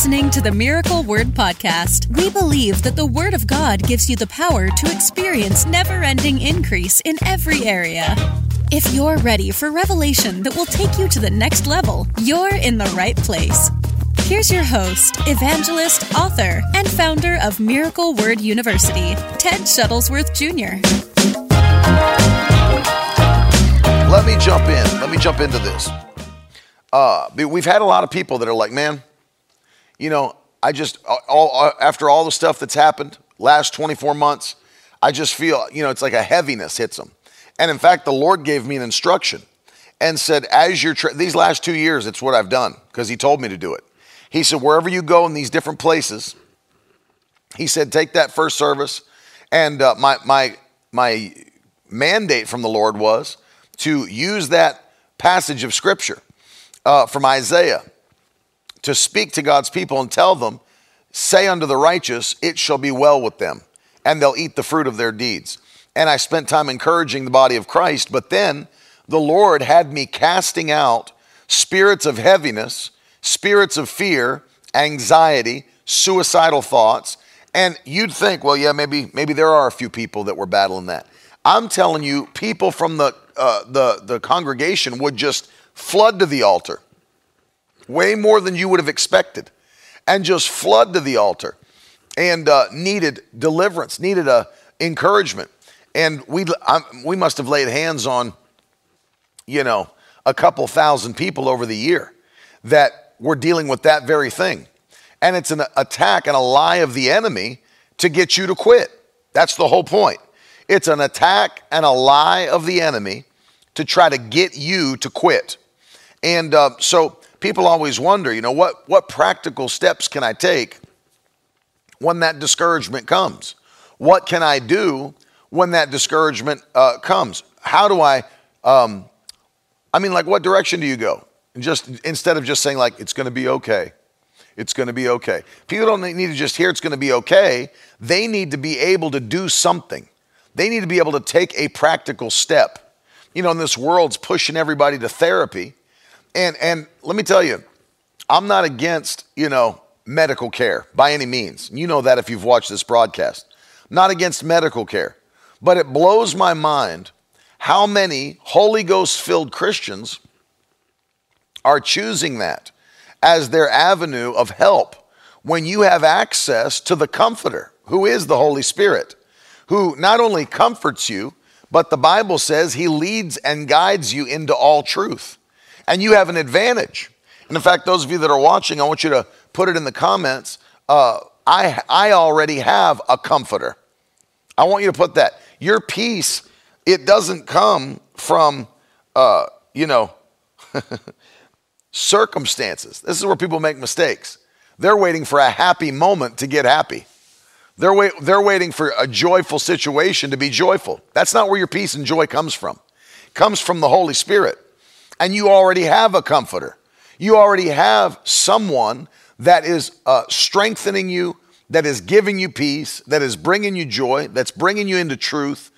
listening to the Miracle Word Podcast. We believe that the Word of God gives you the power to experience never ending increase in every area. If you're ready for revelation that will take you to the next level, you're in the right place. Here's your host, evangelist, author, and founder of Miracle Word University, Ted Shuttlesworth Jr. Let me jump in. Let me jump into this. Uh, we've had a lot of people that are like, man, you know, I just, all, after all the stuff that's happened last 24 months, I just feel, you know, it's like a heaviness hits them. And in fact, the Lord gave me an instruction and said, as you're, tra- these last two years, it's what I've done because He told me to do it. He said, wherever you go in these different places, He said, take that first service. And uh, my, my, my mandate from the Lord was to use that passage of Scripture uh, from Isaiah to speak to God's people and tell them, Say unto the righteous, it shall be well with them, and they'll eat the fruit of their deeds. And I spent time encouraging the body of Christ, but then the Lord had me casting out spirits of heaviness, spirits of fear, anxiety, suicidal thoughts. And you'd think, well, yeah, maybe, maybe there are a few people that were battling that. I'm telling you, people from the, uh, the, the congregation would just flood to the altar, way more than you would have expected, and just flood to the altar and uh, needed deliverance, needed a encouragement. And we, I, we must have laid hands on, you know, a couple thousand people over the year that were dealing with that very thing. And it's an attack and a lie of the enemy to get you to quit. That's the whole point. It's an attack and a lie of the enemy to try to get you to quit. And uh, so people always wonder, you know, what, what practical steps can I take when that discouragement comes? What can I do when that discouragement uh, comes? How do I, um, I mean, like, what direction do you go? And just instead of just saying, like, it's going to be okay. It's going to be okay. People don't need to just hear it's going to be okay. They need to be able to do something. They need to be able to take a practical step. You know, in this world's pushing everybody to therapy. And and let me tell you, I'm not against, you know, medical care by any means. You know that if you've watched this broadcast. not against medical care. But it blows my mind how many Holy Ghost filled Christians are choosing that as their avenue of help when you have access to the Comforter, who is the Holy Spirit, who not only comforts you, but the Bible says he leads and guides you into all truth and you have an advantage. And in fact, those of you that are watching, I want you to put it in the comments. Uh, I, I already have a comforter. I want you to put that. Your peace, it doesn't come from, uh, you know, circumstances. This is where people make mistakes. They're waiting for a happy moment to get happy. They're, wait, they're waiting for a joyful situation to be joyful. That's not where your peace and joy comes from. It comes from the Holy Spirit and you already have a comforter. You already have someone that is uh, strengthening you, that is giving you peace, that is bringing you joy, that's bringing you into truth.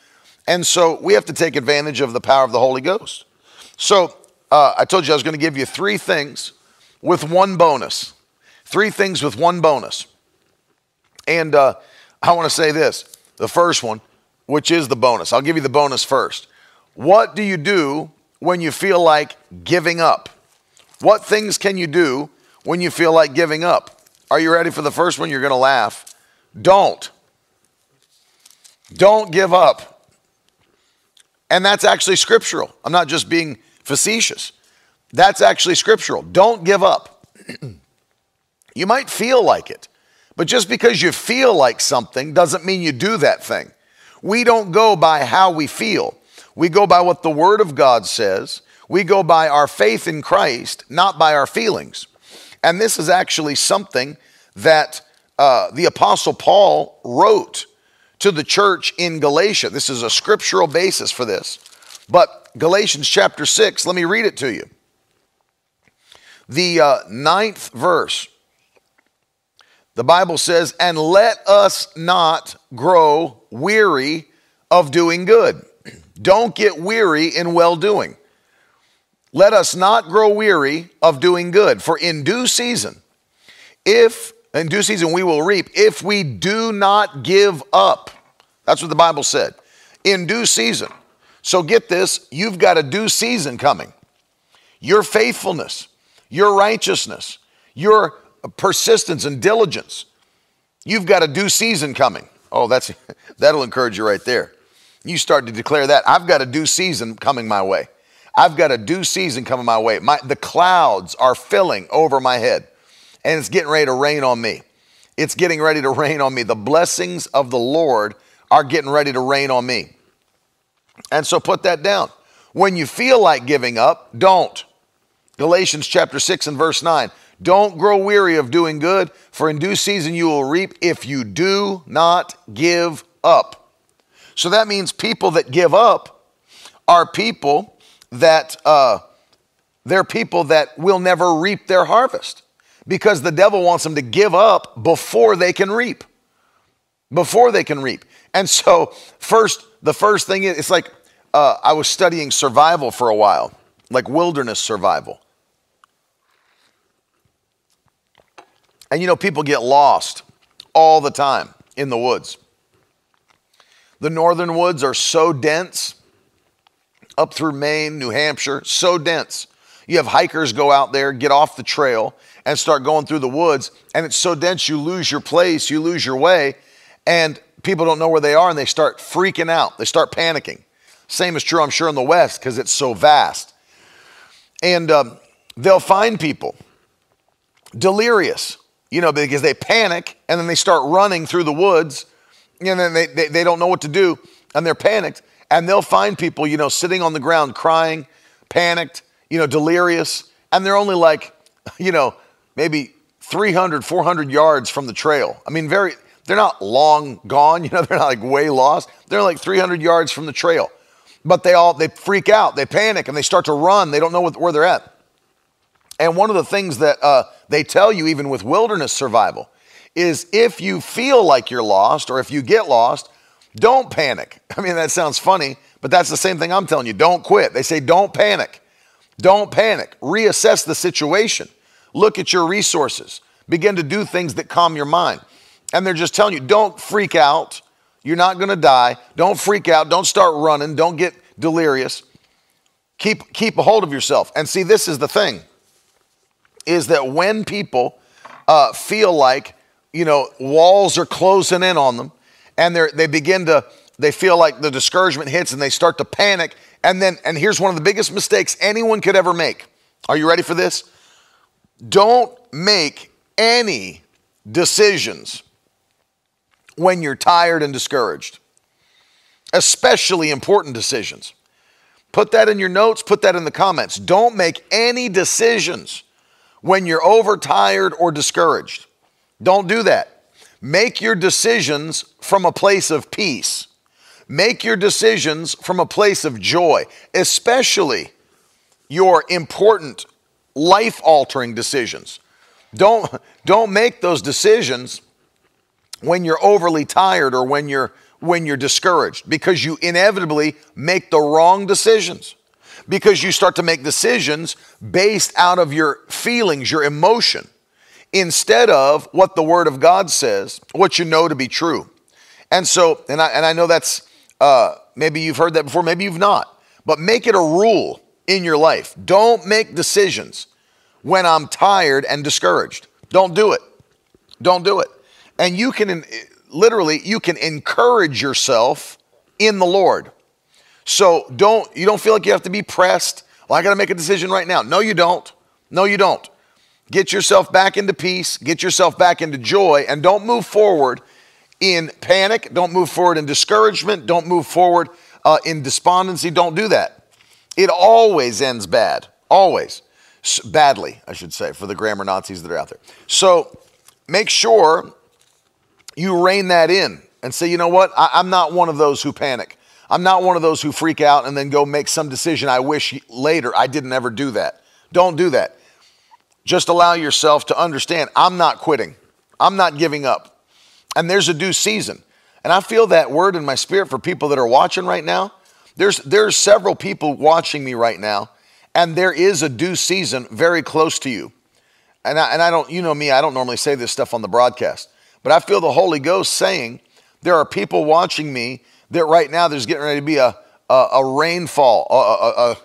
And so we have to take advantage of the power of the Holy Ghost. So uh, I told you I was going to give you three things with one bonus. Three things with one bonus. And uh, I want to say this the first one, which is the bonus. I'll give you the bonus first. What do you do when you feel like giving up? What things can you do when you feel like giving up? Are you ready for the first one? You're going to laugh. Don't. Don't give up. And that's actually scriptural. I'm not just being facetious. That's actually scriptural. Don't give up. you might feel like it, but just because you feel like something doesn't mean you do that thing. We don't go by how we feel. We go by what the Word of God says. We go by our faith in Christ, not by our feelings. And this is actually something that uh, the Apostle Paul wrote to the church in Galatia. This is a scriptural basis for this. But Galatians chapter 6, let me read it to you. The uh, ninth verse, the Bible says, And let us not grow weary of doing good. Don't get weary in well doing. Let us not grow weary of doing good, for in due season, if in due season we will reap if we do not give up. That's what the Bible said. In due season. So get this, you've got a due season coming. Your faithfulness, your righteousness, your persistence and diligence. You've got a due season coming. Oh, that's that'll encourage you right there. You start to declare that I've got a due season coming my way. I've got a due season coming my way. My, the clouds are filling over my head, and it's getting ready to rain on me. It's getting ready to rain on me. The blessings of the Lord are getting ready to rain on me. And so put that down. When you feel like giving up, don't. Galatians chapter 6 and verse 9. Don't grow weary of doing good, for in due season you will reap if you do not give up. So that means people that give up are people that uh, they're people that will never reap their harvest because the devil wants them to give up before they can reap. Before they can reap. And so, first, the first thing is, it's like uh, I was studying survival for a while, like wilderness survival. And you know, people get lost all the time in the woods. The northern woods are so dense, up through Maine, New Hampshire, so dense. You have hikers go out there, get off the trail, and start going through the woods, and it's so dense you lose your place, you lose your way, and people don't know where they are, and they start freaking out. They start panicking. Same is true, I'm sure, in the West because it's so vast. And um, they'll find people delirious you know, because they panic and then they start running through the woods and then they, they, they don't know what to do and they're panicked and they'll find people, you know, sitting on the ground crying, panicked, you know, delirious, and they're only like, you know, maybe 300, 400 yards from the trail. I mean, very, they're not long gone, you know, they're not like way lost. They're like 300 yards from the trail. But they all, they freak out, they panic, and they start to run. They don't know what, where they're at. And one of the things that uh, they tell you, even with wilderness survival, is if you feel like you're lost or if you get lost, don't panic. I mean, that sounds funny, but that's the same thing I'm telling you. Don't quit. They say, don't panic. Don't panic. Reassess the situation. Look at your resources. Begin to do things that calm your mind. And they're just telling you, don't freak out. You're not going to die. Don't freak out. Don't start running. Don't get delirious. Keep, keep a hold of yourself. And see, this is the thing is that when people uh, feel like, you know, walls are closing in on them and they they begin to, they feel like the discouragement hits and they start to panic. And then, and here's one of the biggest mistakes anyone could ever make. Are you ready for this? Don't make any decisions when you're tired and discouraged, especially important decisions. Put that in your notes, put that in the comments. Don't make any decisions when you're overtired or discouraged. Don't do that. Make your decisions from a place of peace. Make your decisions from a place of joy, especially your important life altering decisions. Don't, don't make those decisions when you're overly tired or when you're, when you're discouraged because you inevitably make the wrong decisions because you start to make decisions based out of your feelings, your emotion, instead of what the Word of God says, what you know to be true. And so, and I, and I know that's, uh, maybe you've heard that before, maybe you've not, but make it a rule in your life. Don't make decisions when I'm tired and discouraged. Don't do it. Don't do it. And you can, literally, you can encourage yourself in the Lord. So don't you don't feel like you have to be pressed. Well, I got to make a decision right now. No, you don't. No, you don't. Get yourself back into peace, get yourself back into joy, and don't move forward in panic. Don't move forward in discouragement. Don't move forward uh, in despondency. Don't do that. It always ends bad. Always. badly, I should say, for the grammar Nazis that are out there. So make sure you rein that in and say, you know what? I, I'm not one of those who panic. I'm not one of those who freak out and then go make some decision I wish later I didn't ever do that. Don't do that. Just allow yourself to understand I'm not quitting, I'm not giving up. And there's a due season. And I feel that word in my spirit for people that are watching right now. There's, there's several people watching me right now, and there is a due season very close to you. and I, and I don't, you know me, I don't normally say this stuff on the broadcast, but I feel the Holy Ghost saying there are people watching me that right now there's getting ready to be a, a, a rainfall. A,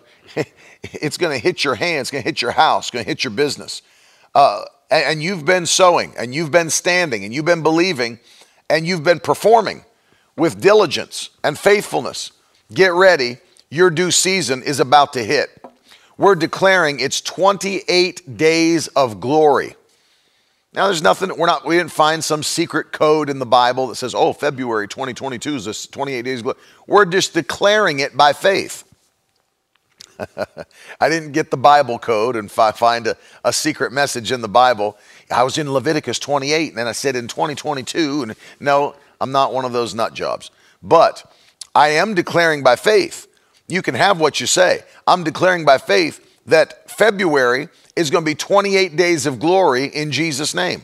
it's going to hit your hand, it's going to hit your house, it's going to hit your business. Uh, and, and you've been sowing, and you've been standing, and you've been believing, and you've been performing with diligence and faithfulness. Get ready, your due season is about to hit. We're declaring it's 28 days of glory. Now, there's nothing, we're not, we didn't find some secret code in the Bible that says, oh, February 2022 is this 28 days. We're just declaring it by faith. I didn't get the Bible code and fi- find a, a secret message in the Bible. I was in Leviticus 28 and then I said in 2022, and no, I'm not one of those nut jobs. But I am declaring by faith. You can have what you say. I'm declaring by faith that February is going to be 28 days of glory in Jesus' name.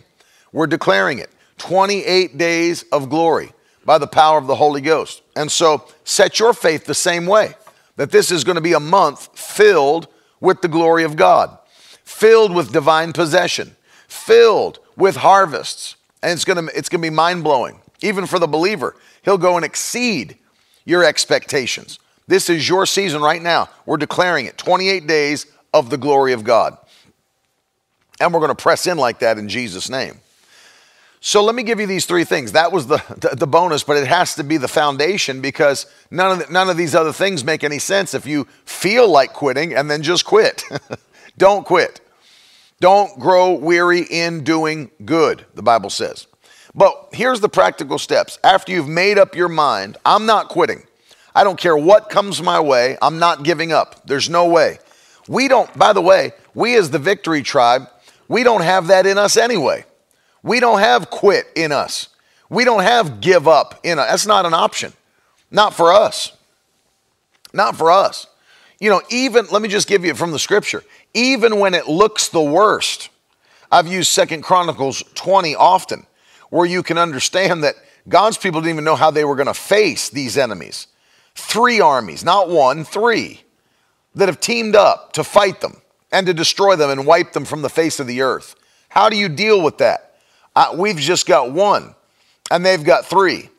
We're declaring it 28 days of glory by the power of the Holy Ghost. And so set your faith the same way that this is going to be a month filled with the glory of God, filled with divine possession, filled with harvests. And it's going to, it's going to be mind blowing. Even for the believer, he'll go and exceed your expectations. This is your season right now. We're declaring it 28 days of the glory of God. And we're going to press in like that in Jesus' name. So let me give you these three things. That was the, the, the, bonus, but it has to be the foundation because none of, the, none of these other things make any sense if you feel like quitting and then just quit. Don't quit. Don't grow weary in doing good, the Bible says. But here's the practical steps. After you've made up your mind, I'm not quitting. I don't care what comes my way, I'm not giving up. There's no way. We don't, by the way, we as the victory tribe, we don't have that in us anyway. We don't have quit in us. We don't have give up in us. That's not an option. Not for us. Not for us. You know, even, let me just give you from the scripture, even when it looks the worst, I've used Second Chronicles 20 often, where you can understand that God's people didn't even know how they were going to face these enemies. Three armies, not one, three, that have teamed up to fight them and to destroy them and wipe them from the face of the earth. How do you deal with that? Uh, we've just got one, and they've got three,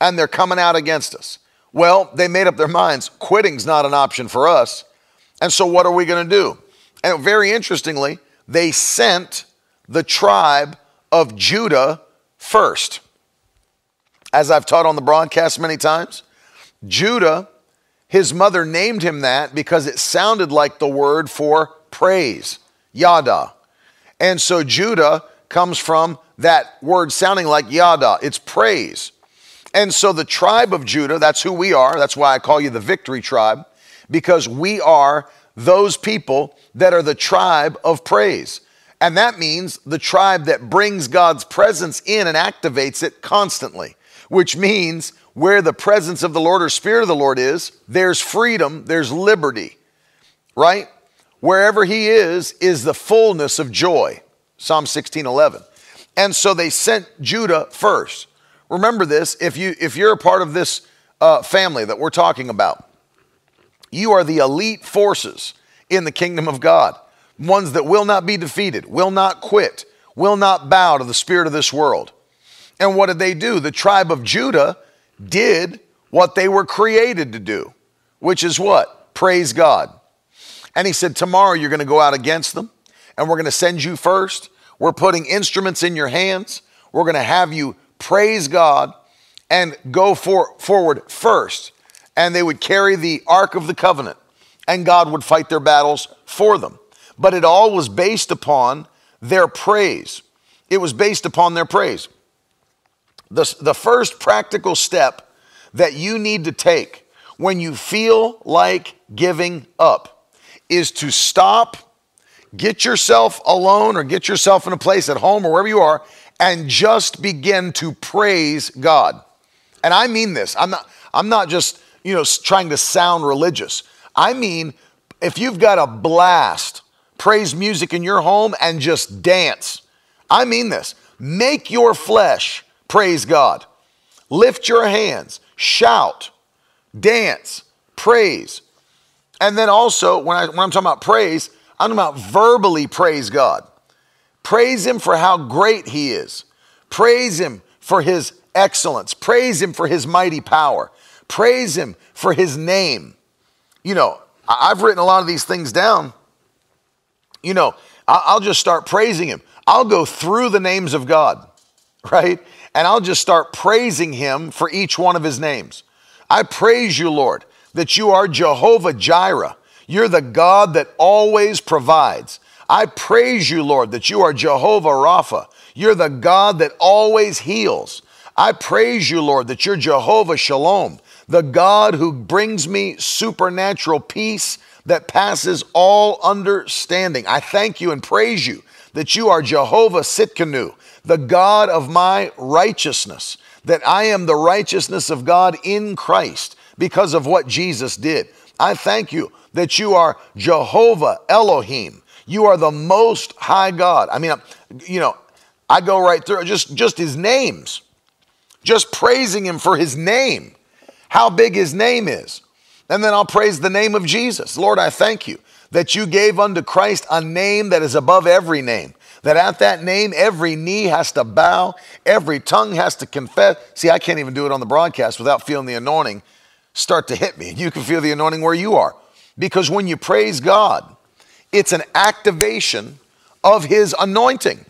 and they're coming out against us. Well, they made up their minds quitting's not an option for us. And so, what are we going to do? And very interestingly, they sent the tribe of Judah first. As I've taught on the broadcast many times, Judah, his mother named him that because it sounded like the word for praise, yada. And so Judah comes from that word sounding like yada, it's praise. And so the tribe of Judah, that's who we are. That's why I call you the victory tribe, because we are those people that are the tribe of praise. And that means the tribe that brings God's presence in and activates it constantly, which means where the presence of the Lord or Spirit of the Lord is, there's freedom, there's liberty, right? Wherever He is, is the fullness of joy. Psalm 16 11. And so they sent Judah first. Remember this if, you, if you're a part of this uh, family that we're talking about, you are the elite forces in the kingdom of God, ones that will not be defeated, will not quit, will not bow to the spirit of this world. And what did they do? The tribe of Judah did what they were created to do, which is what? Praise God. And he said, Tomorrow you're going to go out against them, and we're going to send you first, we're putting instruments in your hands. We're going to have you praise God and go for, forward first. And they would carry the Ark of the Covenant, and God would fight their battles for them. But it all was based upon their praise. It was based upon their praise. The, the first practical step that you need to take when you feel like giving up is to stop Get yourself alone or get yourself in a place at home or wherever you are and just begin to praise God. And I mean this. I'm not I'm not just, you know, trying to sound religious. I mean if you've got a blast, praise music in your home and just dance. I mean this. Make your flesh praise God. Lift your hands, shout, dance, praise. And then also, when, I, when I'm talking about praise, I'm about verbally praise God. Praise him for how great he is. Praise him for his excellence. Praise him for his mighty power. Praise him for his name. You know, I've written a lot of these things down. You know, I'll just start praising him. I'll go through the names of God, right? And I'll just start praising him for each one of his names. I praise you, Lord, that you are Jehovah Jireh. You're the God that always provides. I praise you, Lord, that you are Jehovah Rapha. You're the God that always heals. I praise you, Lord, that you're Jehovah Shalom, the God who brings me supernatural peace that passes all understanding. I thank you and praise you that you are Jehovah Tsidkenu, the God of my righteousness, that I am the righteousness of God in Christ because of what Jesus did. I thank you that you are Jehovah Elohim. You are the most high God. I mean, you know, I go right through just just his names. Just praising him for his name. How big his name is. And then I'll praise the name of Jesus. Lord, I thank you that you gave unto Christ a name that is above every name. That at that name, every knee has to bow, every tongue has to confess. See, I can't even do it on the broadcast without feeling the anointing start to hit me. You can feel the anointing where you are. Because when you praise God, it's an activation of His anointing.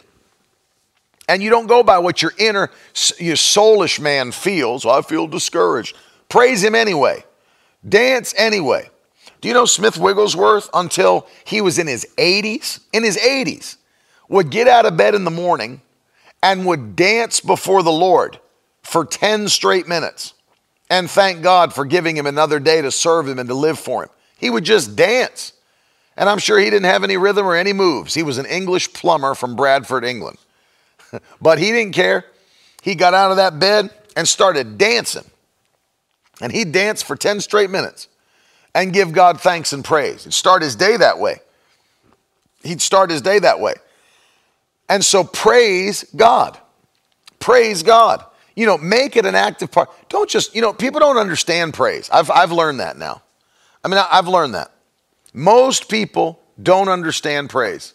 And you don't go by what your inner, your soulish man feels. Well, I feel discouraged. Praise Him anyway. Dance anyway. Do you know Smith Wigglesworth, until he was in his 80s, in his 80s, would get out of bed in the morning and would dance before the Lord for 10 straight minutes and thank God for giving him another day to serve him and to live for him. He would just dance. And I'm sure he didn't have any rhythm or any moves. He was an English plumber from Bradford, England. but he didn't care. He got out of that bed and started dancing. And he'd dance for 10 straight minutes and give God thanks and praise. He'd start his day that way. He'd start his day that way. And so praise God. Praise God. You know, make it an active part. Don't just, you know, people don't understand praise. I've, I've learned that now. I mean, I've learned that. Most people don't understand praise.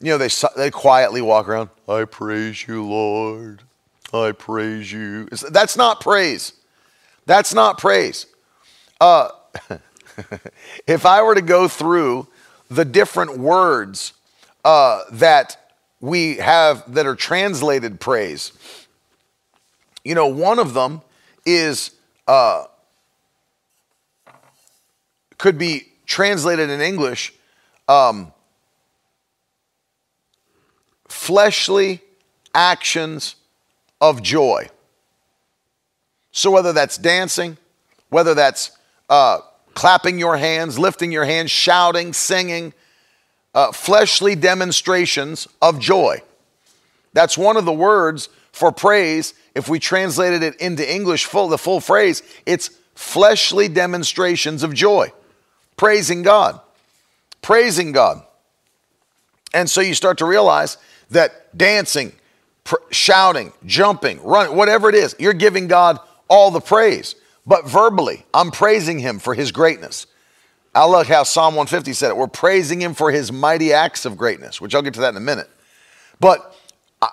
You know, they, they quietly walk around, I praise you, Lord. I praise you. That's not praise. That's not praise. Uh, if I were to go through the different words uh, that we have that are translated praise, you know, one of them is uh, could be translated in English um, fleshly actions of joy. So, whether that's dancing, whether that's uh, clapping your hands, lifting your hands, shouting, singing, uh, fleshly demonstrations of joy. That's one of the words for praise. If we translated it into English, full the full phrase, it's fleshly demonstrations of joy praising God, praising God. And so you start to realize that dancing, pr- shouting, jumping, running, whatever it is, you're giving God all the praise. But verbally, I'm praising Him for His greatness. I love how Psalm 150 said it. We're praising Him for His mighty acts of greatness, which I'll get to that in a minute. But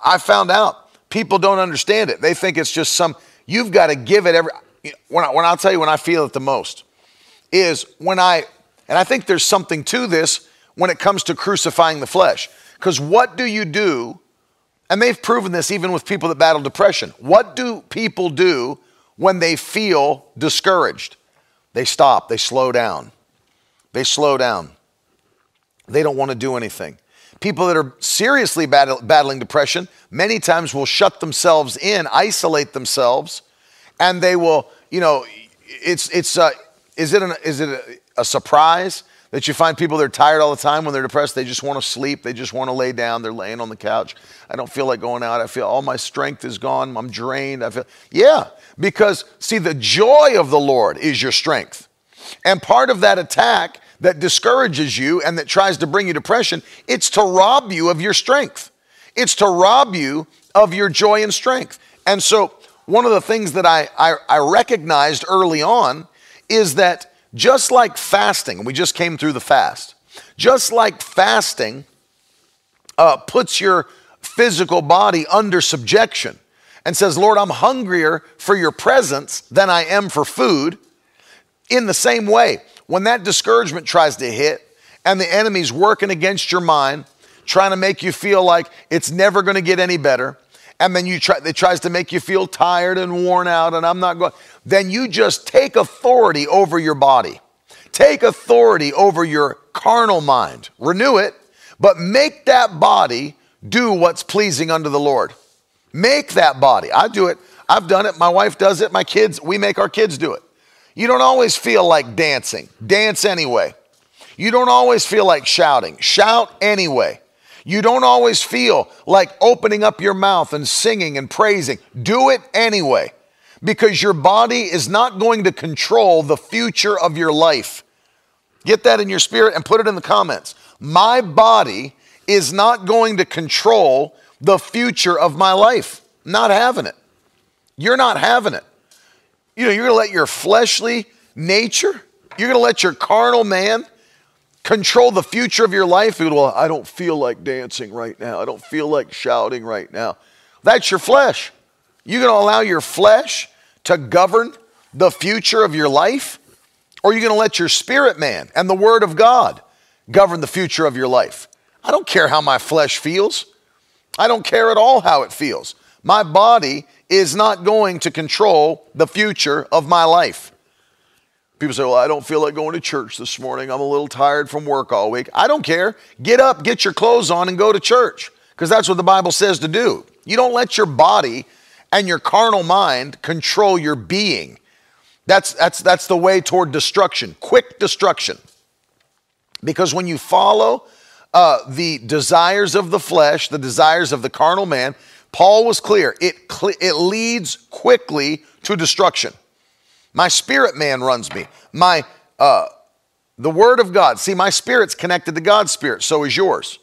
I found out people don't understand it. They think it's just some, you've got to give it every, when, I, when I'll tell you when I feel it the most is when I, and I think there's something to this when it comes to crucifying the flesh. Because what do you do? And they've proven this even with people that battle depression. What do people do when they feel discouraged? They stop, they slow down. They slow down. They don't want to do anything. People that are seriously battling depression many times will shut themselves in, isolate themselves, and they will, you know, it's, it's, uh, is it, an, is it a, a surprise that you find people that are tired all the time when they're depressed? They just want to sleep. They just want to lay down. They're laying on the couch. I don't feel like going out. I feel all my strength is gone. I'm drained. I feel, yeah, because see, the joy of the Lord is your strength. And part of that attack that discourages you and that tries to bring you depression, it's to rob you of your strength. It's to rob you of your joy and strength. And so, one of the things that I, I, I recognized early on is that just like fasting, we just came through the fast, just like fasting uh, puts your physical body under subjection and says, Lord, I'm hungrier for your presence than I am for food. In the same way, when that discouragement tries to hit and the enemy's working against your mind, trying to make you feel like it's never going to get any better, and then you try it tries to make you feel tired and worn out and I'm not going then you just take authority over your body. Take authority over your carnal mind. Renew it, but make that body do what's pleasing unto the Lord. Make that body. I do it. I've done it. My wife does it. My kids, we make our kids do it. You don't always feel like dancing. Dance anyway. You don't always feel like shouting. Shout anyway. You don't always feel like opening up your mouth and singing and praising. Do it anyway because your body is not going to control the future of your life. Get that in your spirit and put it in the comments. My body is not going to control the future of my life. Not having it. You're not having it. You know, you're going to let your fleshly nature, you're going to let your carnal man control the future of your life. Well, I don't feel like dancing right now. I don't feel like shouting right now. That's your flesh. You're going to allow your flesh to govern the future of your life? Or you're you going to let your spirit man and the word of God govern the future of your life? I don't care how my flesh feels. I don't care at all how it feels. My body is not going to control the future of my life. People say, Well, I don't feel like going to church this morning. I'm a little tired from work all week. I don't care. Get up, get your clothes on, and go to church because that's what the Bible says to do. You don't let your body and your carnal mind control your being. That's, that's, that's the way toward destruction, quick destruction. Because when you follow uh, the desires of the flesh, the desires of the carnal man, Paul was clear, it, it leads quickly to destruction. My spirit man runs me. My, uh, the word of God, see, my spirit's connected to God's spirit, so is yours.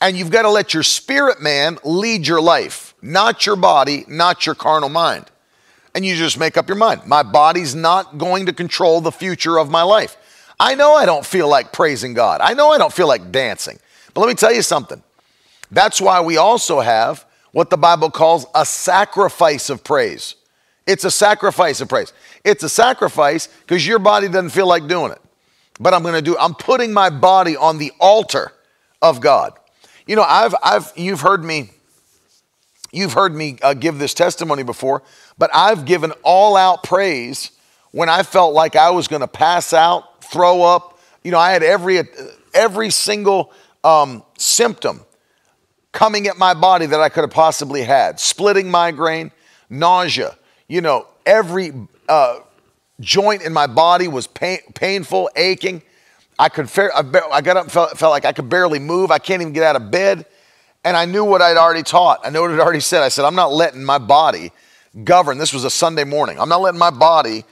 And you've got to let your spirit man lead your life, not your body, not your carnal mind. And you just make up your mind. My body's not going to control the future of my life. I know I don't feel like praising God. I know I don't feel like dancing. But let me tell you something. That's why we also have what the Bible calls a sacrifice of praise. It's a sacrifice of praise. It's a sacrifice because your body doesn't feel like doing it. But I'm going to do I'm putting my body on the altar of God. You know, I've, I've, you've heard me, you've heard me uh, give this testimony before, but I've given all out praise when I felt like I was going to pass out, throw up. You know, I had every, every single um, symptom coming at my body that I could have possibly had splitting migraine, nausea, you know, every uh, joint in my body was pain, painful, aching. I could, I got up and felt, felt like I could barely move. I can't even get out of bed. And I knew what I'd already taught. I knew what I'd already said. I said, I'm not letting my body govern. This was a Sunday morning. I'm not letting my body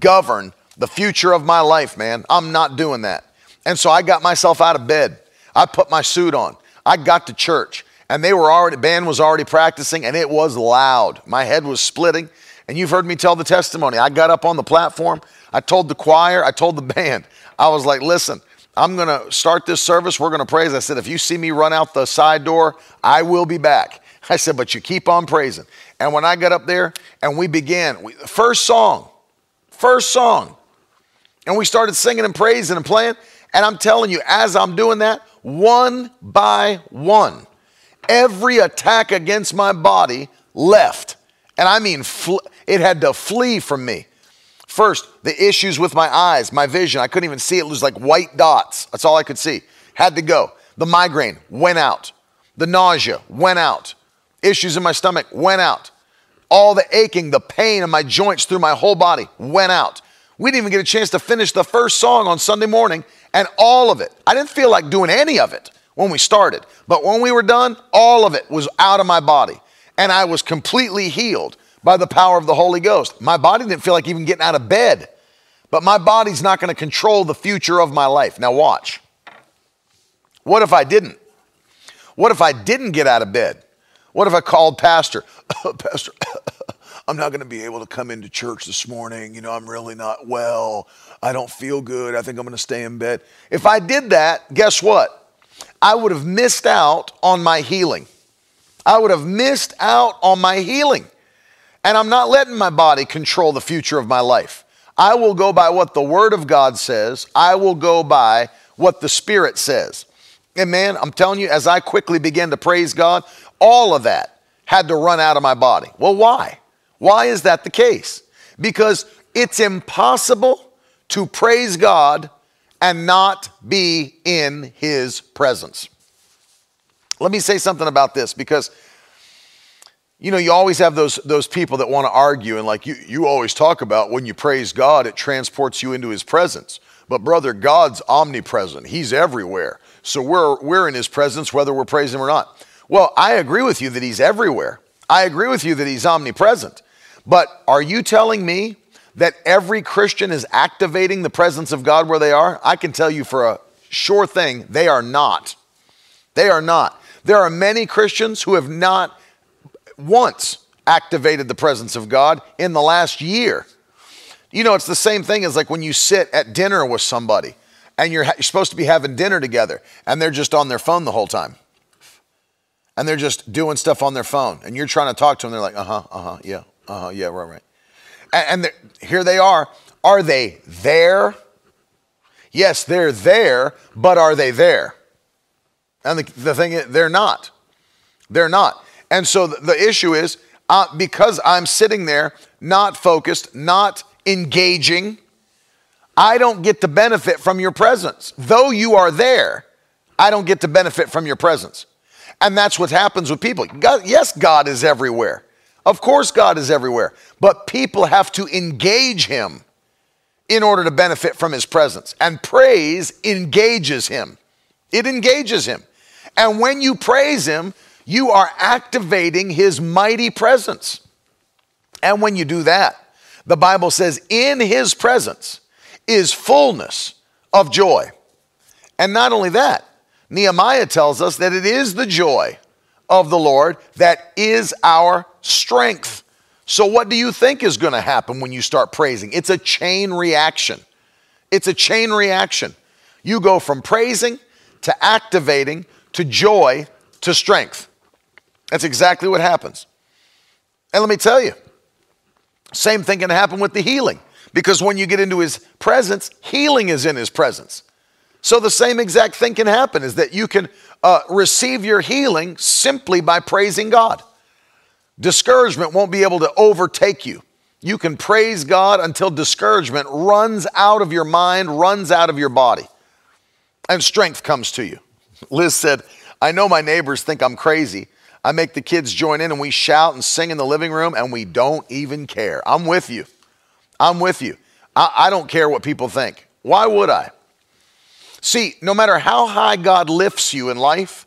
govern the future of my life, man. I'm not doing that. And so I got myself out of bed. I put my suit on. I got to church and they were already, band was already practicing and it was loud. My head was splitting. And you've heard me tell the testimony. I got up on the platform. I told the choir, I told the band, I was like, listen, I'm going to start this service. We're going to praise. I said, if you see me run out the side door, I will be back. I said, but you keep on praising. And when I got up there and we began, we, first song, first song, and we started singing and praising and playing. And I'm telling you, as I'm doing that, one by one, every attack against my body left. And I mean, fl- it had to flee from me. First, the issues with my eyes, my vision. I couldn't even see it. It was like white dots. That's all I could see. Had to go. The migraine went out. The nausea went out. Issues in my stomach went out. All the aching, the pain in my joints through my whole body went out. We didn't even get a chance to finish the first song on Sunday morning, and all of it. I didn't feel like doing any of it when we started, but when we were done, all of it was out of my body, and I was completely healed by the power of the Holy Ghost. My body didn't feel like even getting out of bed, but my body's not going to control the future of my life. Now, watch. What if I didn't? What if I didn't get out of bed? What if I called Pastor? Pastor, I'm not going to be able to come into church this morning. You know, I'm really not well. I don't feel good. I think I'm going to stay in bed. If I did that, guess what? I would have missed out on my healing. I would have missed out on my healing. And I'm not letting my body control the future of my life. I will go by what the Word of God says, I will go by what the Spirit says. And man, I'm telling you, as I quickly began to praise God, all of that had to run out of my body. Well, why? Why is that the case? Because it's impossible to praise God and not be in His presence. Let me say something about this because you know, you always have those those people that want to argue and like you you always talk about when you praise God, it transports you into his presence. But brother, God's omnipresent. He's everywhere. So we're we're in his presence whether we're praising him or not. Well, I agree with you that he's everywhere. I agree with you that he's omnipresent. But are you telling me that every Christian is activating the presence of God where they are? I can tell you for a sure thing, they are not. They are not. There are many Christians who have not once activated the presence of God in the last year. You know, it's the same thing as like when you sit at dinner with somebody and you're, you're supposed to be having dinner together and they're just on their phone the whole time. And they're just doing stuff on their phone and you're trying to talk to them. They're like, uh huh, uh huh, yeah, uh yeah, right, right. And, and here they are. Are they there? Yes, they're there, but are they there? And the, the thing is, they're not. They're not. And so the issue is uh, because I'm sitting there, not focused, not engaging, I don't get to benefit from your presence. Though you are there, I don't get to benefit from your presence. And that's what happens with people. God, yes, God is everywhere. Of course, God is everywhere. But people have to engage Him in order to benefit from His presence. And praise engages Him, it engages Him. And when you praise Him, you are activating his mighty presence. And when you do that, the Bible says, in his presence is fullness of joy. And not only that, Nehemiah tells us that it is the joy of the Lord that is our strength. So, what do you think is going to happen when you start praising? It's a chain reaction. It's a chain reaction. You go from praising to activating to joy to strength. That's exactly what happens. And let me tell you, same thing can happen with the healing because when you get into his presence, healing is in his presence. So the same exact thing can happen is that you can uh, receive your healing simply by praising God. Discouragement won't be able to overtake you. You can praise God until discouragement runs out of your mind, runs out of your body, and strength comes to you. Liz said, I know my neighbors think I'm crazy, I make the kids join in and we shout and sing in the living room and we don't even care. I'm with you. I'm with you. I, I don't care what people think. Why would I? See, no matter how high God lifts you in life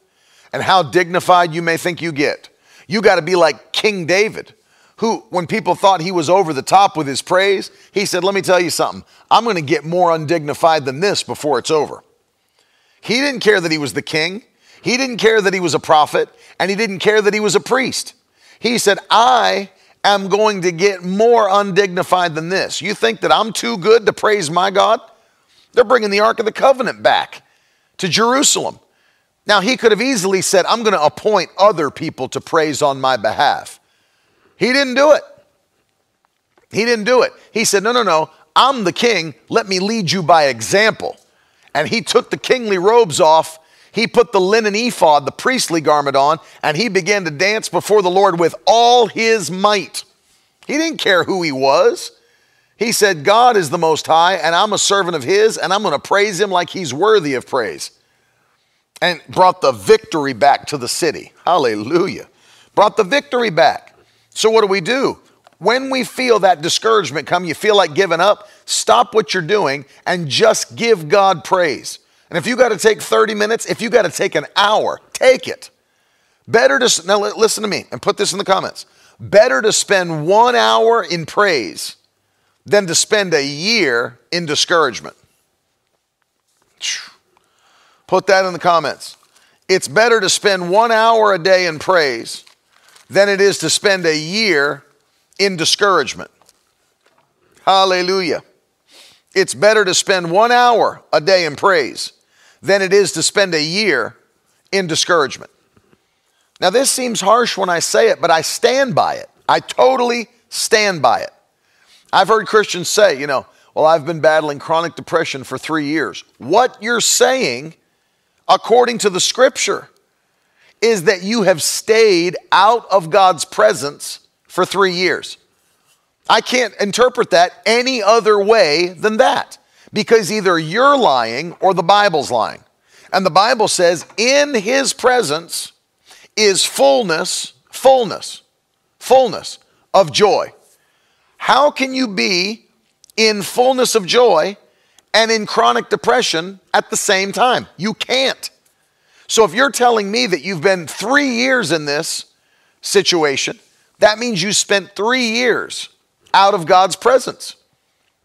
and how dignified you may think you get, you got to be like King David, who, when people thought he was over the top with his praise, he said, Let me tell you something. I'm going to get more undignified than this before it's over. He didn't care that he was the king. He didn't care that he was a prophet and he didn't care that he was a priest. He said, I am going to get more undignified than this. You think that I'm too good to praise my God? They're bringing the Ark of the Covenant back to Jerusalem. Now, he could have easily said, I'm going to appoint other people to praise on my behalf. He didn't do it. He didn't do it. He said, No, no, no, I'm the king. Let me lead you by example. And he took the kingly robes off he put the linen ephod, the priestly garment on, and he began to dance before the Lord with all his might. He didn't care who he was. He said, God is the most high, and I'm a servant of his, and I'm going to praise him like he's worthy of praise. And brought the victory back to the city. Hallelujah. Brought the victory back. So, what do we do? When we feel that discouragement come, you feel like giving up, stop what you're doing and just give God praise. And if you got to take 30 minutes, if you got to take an hour, take it. Better to, now listen to me and put this in the comments. Better to spend one hour in praise than to spend a year in discouragement. Put that in the comments. It's better to spend one hour a day in praise than it is to spend a year in discouragement. Hallelujah. It's better to spend one hour a day in praise than it is to spend a year in discouragement. Now, this seems harsh when I say it, but I stand by it. I totally stand by it. I've heard Christians say, you know, well, I've been battling chronic depression for three years. What you're saying, according to the scripture, is that you have stayed out of God's presence for three years. I can't interpret that any other way than that because either you're lying or the Bible's lying. And the Bible says, in his presence is fullness, fullness, fullness of joy. How can you be in fullness of joy and in chronic depression at the same time? You can't. So if you're telling me that you've been three years in this situation, that means you spent three years out of God's presence.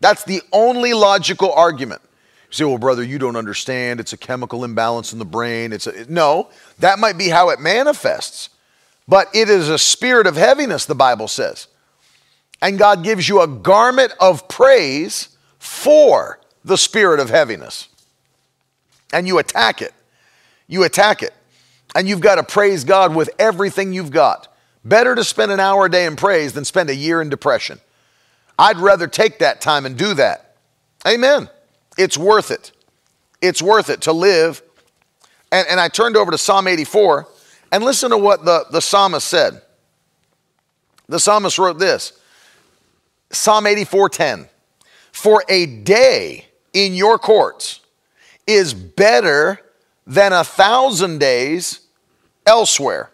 That's the only logical argument. You say, well, brother, you don't understand. It's a chemical imbalance in the brain. It's a, no, that might be how it manifests, but it is a spirit of heaviness, the Bible says. And God gives you a garment of praise for the spirit of heaviness. And you attack it. You attack it. And you've got to praise God with everything you've got. Better to spend an hour a day in praise than spend a year in depression. I'd rather take that time and do that. Amen. It's worth it. It's worth it to live. And, and I turned over to Psalm 84 and listen to what the, the psalmist said. The psalmist wrote this Psalm 84:10. For a day in your courts is better than a thousand days elsewhere.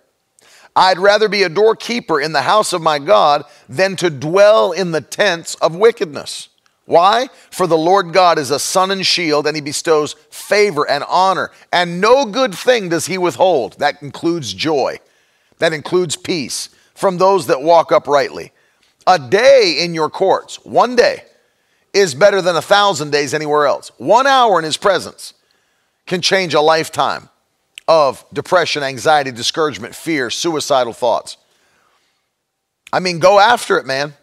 I'd rather be a doorkeeper in the house of my God than to dwell in the tents of wickedness. Why? For the Lord God is a sun and shield, and he bestows favor and honor, and no good thing does he withhold. That includes joy, that includes peace from those that walk uprightly. A day in your courts, one day, is better than a thousand days anywhere else. One hour in his presence can change a lifetime of depression, anxiety, discouragement, fear, suicidal thoughts. I mean, go after it, man.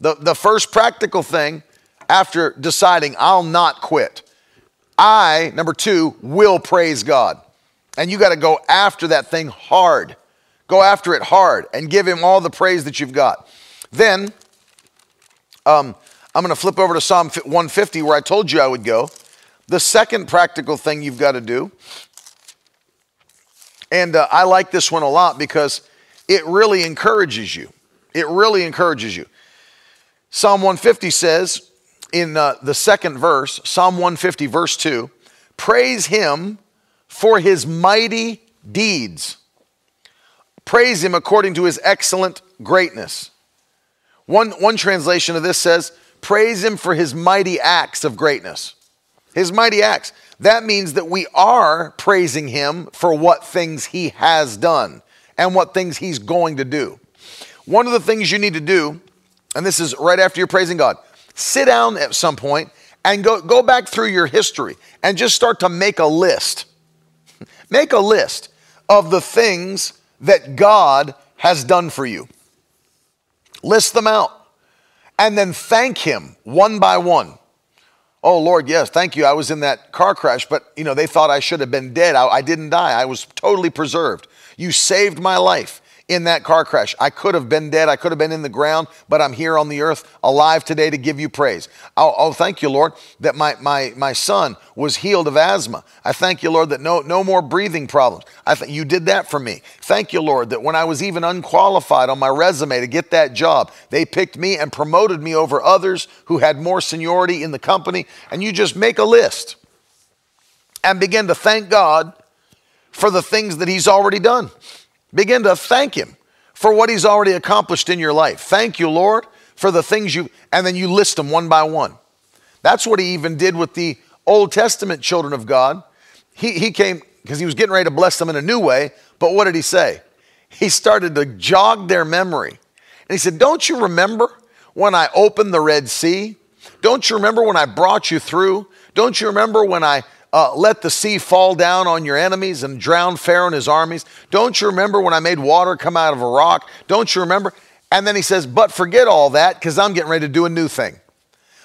The, the first practical thing after deciding I'll not quit, I, number two, will praise God. And you got to go after that thing hard. Go after it hard and give Him all the praise that you've got. Then, um, I'm going to flip over to Psalm 150 where I told you I would go. The second practical thing you've got to do and uh, I like this one a lot because it really encourages you. It really encourages you. Psalm 150 says in uh, the second verse, Psalm 150, verse 2, praise him for his mighty deeds. Praise him according to his excellent greatness. One, one translation of this says, praise him for his mighty acts of greatness. His mighty acts that means that we are praising him for what things he has done and what things he's going to do. One of the things you need to do, and this is right after you're praising God, sit down at some point and go, go back through your history and just start to make a list. make a list of the things that God has done for you. List them out and then thank Him one by one. Oh, Lord, yes, thank you. I was in that car crash, but you know, they thought I should have been dead. I, I didn't die. I was totally preserved. You saved my life in that car crash. I could have been dead. I could have been in the ground, but I'm here on the earth alive today to give you praise. Oh, oh, thank you, Lord, that my, my, my son was healed of asthma. I thank you, Lord, that no, no more breathing problems. I th- you did that for me. Thank you, Lord, that when I was even unqualified on my resume to get that job, they picked me and promoted me over others who had more seniority in the company. And you just make a list and begin to thank God for the things that He's already done. Begin to thank Him for what He's already accomplished in your life. Thank you, Lord, for the things you, and then you list them one by one. That's what He even did with the Old Testament children of God. He, he came because He was getting ready to bless them in a new way, but what did He say? He started to jog their memory. And He said, Don't you remember when I opened the Red Sea? Don't you remember when I brought you through? Don't you remember when I uh, let the sea fall down on your enemies and drown Pharaoh and his armies? Don't you remember when I made water come out of a rock? Don't you remember? And then he says, But forget all that because I'm getting ready to do a new thing.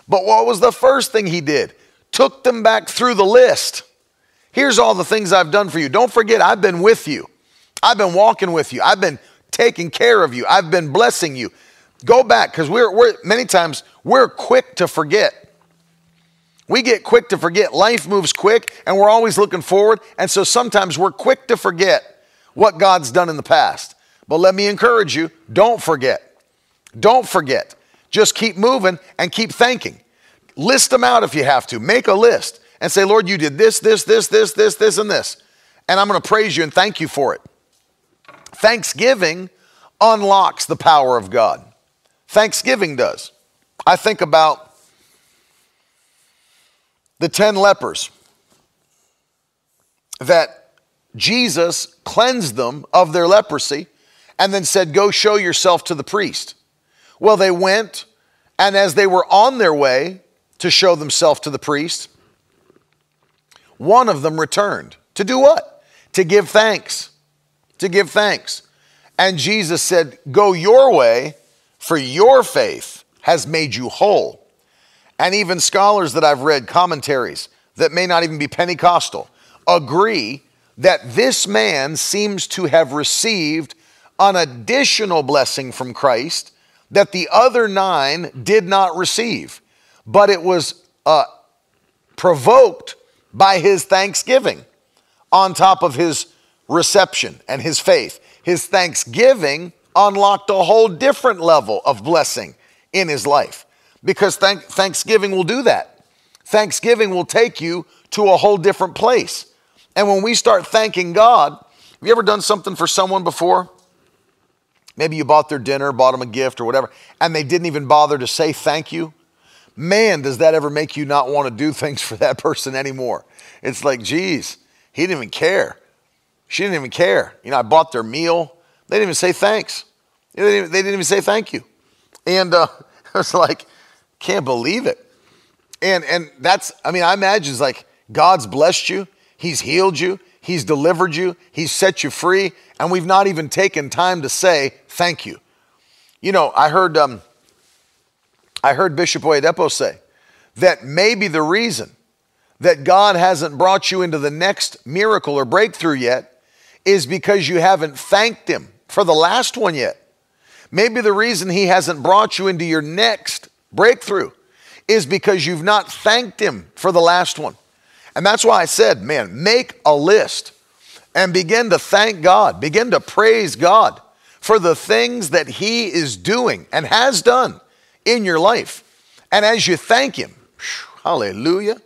But what was the first thing he did? Took them back through the list. Here's all the things I've done for you. Don't forget, I've been with you. I've been walking with you. I've been taking care of you. I've been blessing you. Go back because we're, we're many times we're quick to forget. We get quick to forget. Life moves quick and we're always looking forward. And so sometimes we're quick to forget what God's done in the past. But let me encourage you don't forget. Don't forget. Just keep moving and keep thanking. List them out if you have to. Make a list and say, Lord, you did this, this, this, this, this, this, and this. And I'm going to praise you and thank you for it. Thanksgiving unlocks the power of God. Thanksgiving does. I think about the 10 lepers that Jesus cleansed them of their leprosy and then said, Go show yourself to the priest. Well, they went, and as they were on their way to show themselves to the priest, one of them returned. To do what? To give thanks. To give thanks. And Jesus said, Go your way, for your faith has made you whole. And even scholars that I've read, commentaries that may not even be Pentecostal, agree that this man seems to have received an additional blessing from Christ that the other nine did not receive, but it was uh, provoked by his thanksgiving on top of his reception and his faith. His thanksgiving unlocked a whole different level of blessing in his life because thank- Thanksgiving will do that. Thanksgiving will take you to a whole different place. And when we start thanking God, have you ever done something for someone before? Maybe you bought their dinner, bought them a gift or whatever, and they didn't even bother to say thank you. Man, does that ever make you not want to do things for that person anymore? It's like, geez, he didn't even care. She didn't even care. You know, I bought their meal. They didn't even say thanks. They didn't even, they didn't even say thank you. And uh, was like, can't believe it. And and that's I mean I imagine it's like God's blessed you, he's healed you, he's delivered you, he's set you free and we've not even taken time to say thank you. You know, I heard um I heard Bishop Oyedepo say that maybe the reason that God hasn't brought you into the next miracle or breakthrough yet is because you haven't thanked him for the last one yet. Maybe the reason he hasn't brought you into your next breakthrough is because you've not thanked Him for the last one. And that's why I said, man, make a list and begin to thank God, begin to praise God for the things that He is doing and has done in your life. And as you thank Him, hallelujah,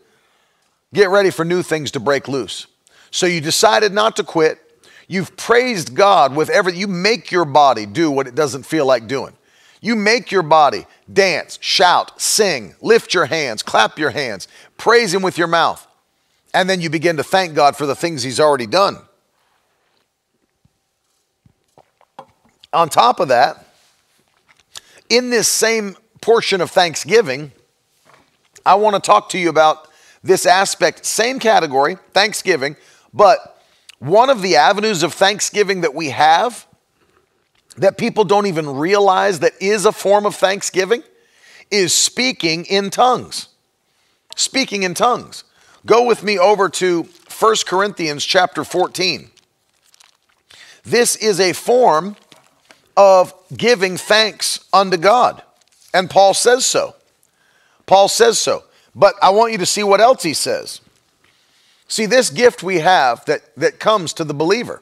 get ready for new things to break loose. So you decided not to quit. You've praised God with every, you make your body do what it doesn't feel like doing. You make your body dance, shout, sing, lift your hands, clap your hands, praise Him with your mouth. And then you begin to thank God for the things He's already done. On top of that, in this same portion of Thanksgiving, I want to talk to you about this aspect, same category, Thanksgiving, but one of the avenues of Thanksgiving that we have that people don't even realize that is a form of thanksgiving is speaking in tongues. Speaking in tongues. Go with me over to 1 Corinthians chapter 14. This is a form of giving thanks unto God. And Paul says so. Paul says so. But I want you to see what else he says. See, this gift we have that, that comes to the believer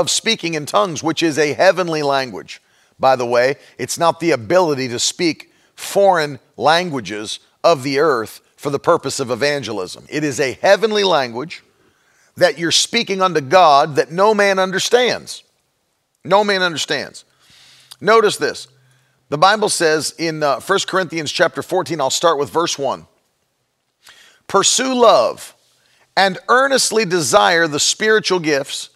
of speaking in tongues, which is a heavenly language. By the way, it's not the ability to speak foreign languages of the earth for the purpose of evangelism. It is a heavenly language that you're speaking unto God that no man understands. No man understands. Notice this. The Bible says in uh, 1 Corinthians chapter 14, I'll start with verse 1. Pursue love and earnestly desire the spiritual gifts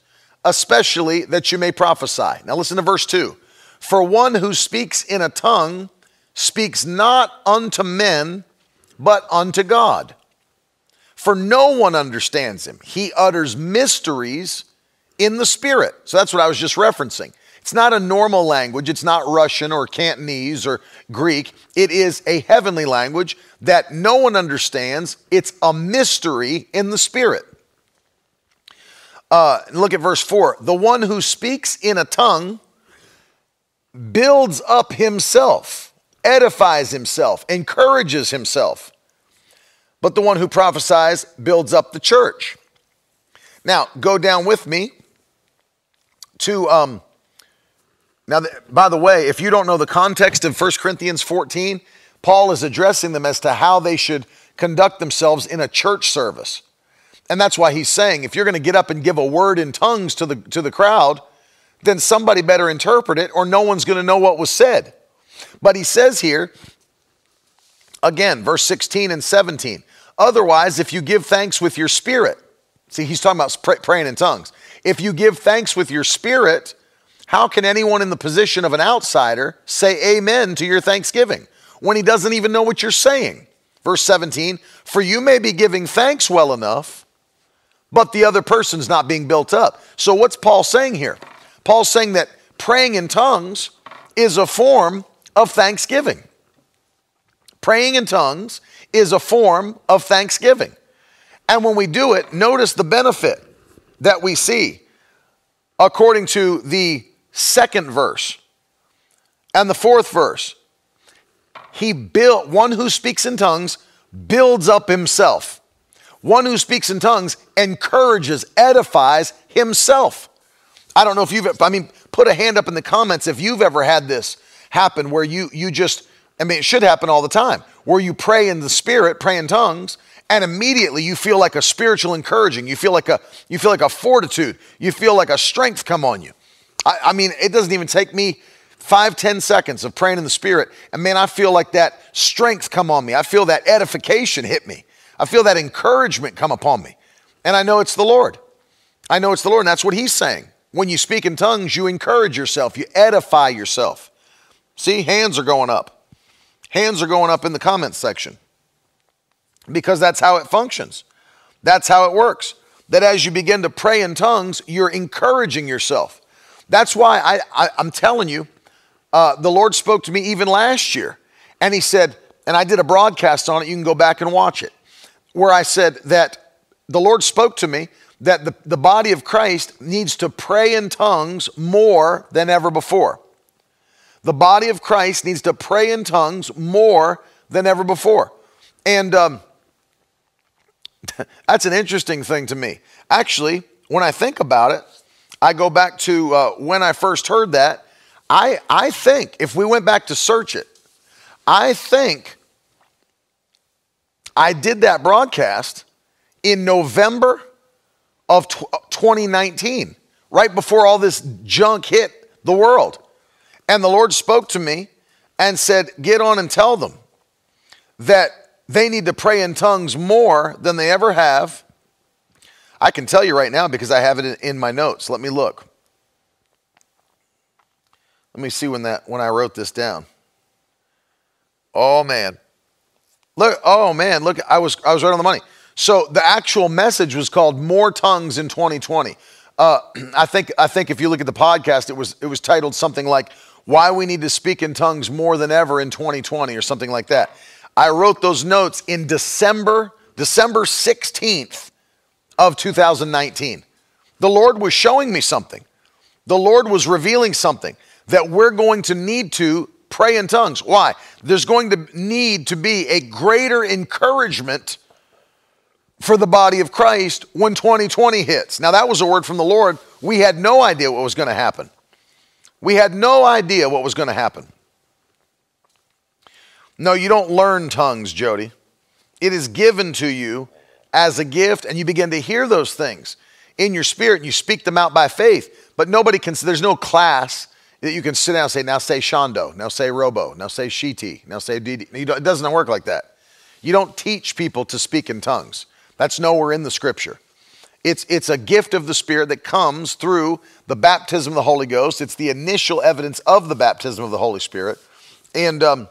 especially that you may prophesy. Now listen to verse 2. For one who speaks in a tongue speaks not unto men, but unto God. For no one understands him. He utters mysteries in the Spirit. So that's what I was just referencing. It's not a normal language. It's not Russian or Cantonese or Greek. It is a heavenly language that no one understands. It's a mystery in the Spirit. Uh, look at verse 4. The one who speaks in a tongue builds up himself, edifies himself, encourages himself. But the one who prophesies builds up the church. Now, go down with me to um, now, by the way, if you don't know the context of 1 Corinthians 14, Paul is addressing them as to how they should conduct themselves in a church service. And that's why he's saying if you're going to get up and give a word in tongues to the, to the crowd, then somebody better interpret it or no one's going to know what was said. But he says here, again, verse 16 and 17, otherwise, if you give thanks with your spirit, see, he's talking about praying in tongues. If you give thanks with your spirit, how can anyone in the position of an outsider say amen to your thanksgiving when he doesn't even know what you're saying? Verse 17, for you may be giving thanks well enough, but the other person's not being built up. So, what's Paul saying here? Paul's saying that praying in tongues is a form of thanksgiving. Praying in tongues is a form of thanksgiving. And when we do it, notice the benefit that we see according to the second verse and the fourth verse. He built, one who speaks in tongues builds up himself. One who speaks in tongues encourages, edifies himself. I don't know if you've, I mean, put a hand up in the comments if you've ever had this happen where you, you just, I mean, it should happen all the time, where you pray in the spirit, pray in tongues, and immediately you feel like a spiritual encouraging. You feel like a, you feel like a fortitude. You feel like a strength come on you. I, I mean, it doesn't even take me five, ten seconds of praying in the Spirit, and man, I feel like that strength come on me. I feel that edification hit me. I feel that encouragement come upon me. And I know it's the Lord. I know it's the Lord, and that's what He's saying. When you speak in tongues, you encourage yourself, you edify yourself. See, hands are going up. Hands are going up in the comments section because that's how it functions. That's how it works. That as you begin to pray in tongues, you're encouraging yourself. That's why I, am telling you, uh, the Lord spoke to me even last year. And He said, and I did a broadcast on it, you can go back and watch it, where I said that the Lord spoke to me that the, the body of Christ needs to pray in tongues more than ever before. The body of Christ needs to pray in tongues more than ever before. And um, that's an interesting thing to me. Actually, when I think about it, I go back to uh, when I first heard that. I, I think if we went back to search it, I think I did that broadcast in November of 2019, uh, right before all this junk hit the world. And the Lord spoke to me and said, Get on and tell them that they need to pray in tongues more than they ever have I can tell you right now because I have it in my notes. Let me look. Let me see when that when I wrote this down. Oh man. Look, oh man, look, I was I was right on the money. So the actual message was called More Tongues in 2020. Uh, I think I think if you look at the podcast, it was it was titled something like Why We Need to Speak in Tongues More Than Ever in 2020 or something like that. I wrote those notes in December, December 16th of 2019. The Lord was showing me something. The Lord was revealing something that we're going to need to pray in tongues. Why? There's going to need to be a greater encouragement for the body of Christ when 2020 hits. Now, that was a word from the Lord. We had no idea what was going to happen. We had no idea what was going to happen. No, you don't learn tongues, Jody. It is given to you as a gift and you begin to hear those things in your spirit and you speak them out by faith. But nobody can, there's no class that you can sit down and say, now say Shondo, now say Robo, now say Shiti, now say Didi. It doesn't work like that. You don't teach people to speak in tongues. That's nowhere in the scripture. It's, it's a gift of the Spirit that comes through the baptism of the Holy Ghost. It's the initial evidence of the baptism of the Holy Spirit. And um,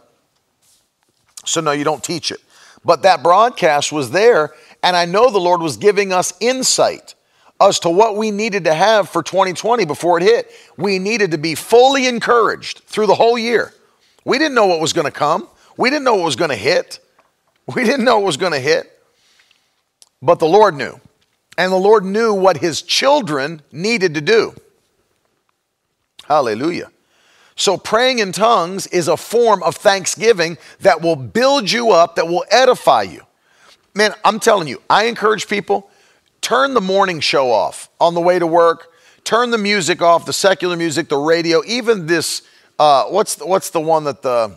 so, no, you don't teach it. But that broadcast was there and I know the Lord was giving us insight as to what we needed to have for 2020 before it hit. We needed to be fully encouraged through the whole year. We didn't know what was going to come, we didn't know what was going to hit. We didn't know what was going to hit. But the Lord knew. And the Lord knew what his children needed to do. Hallelujah. So, praying in tongues is a form of thanksgiving that will build you up, that will edify you. Man, I'm telling you, I encourage people turn the morning show off on the way to work, turn the music off, the secular music, the radio, even this. Uh, what's the, what's the one that the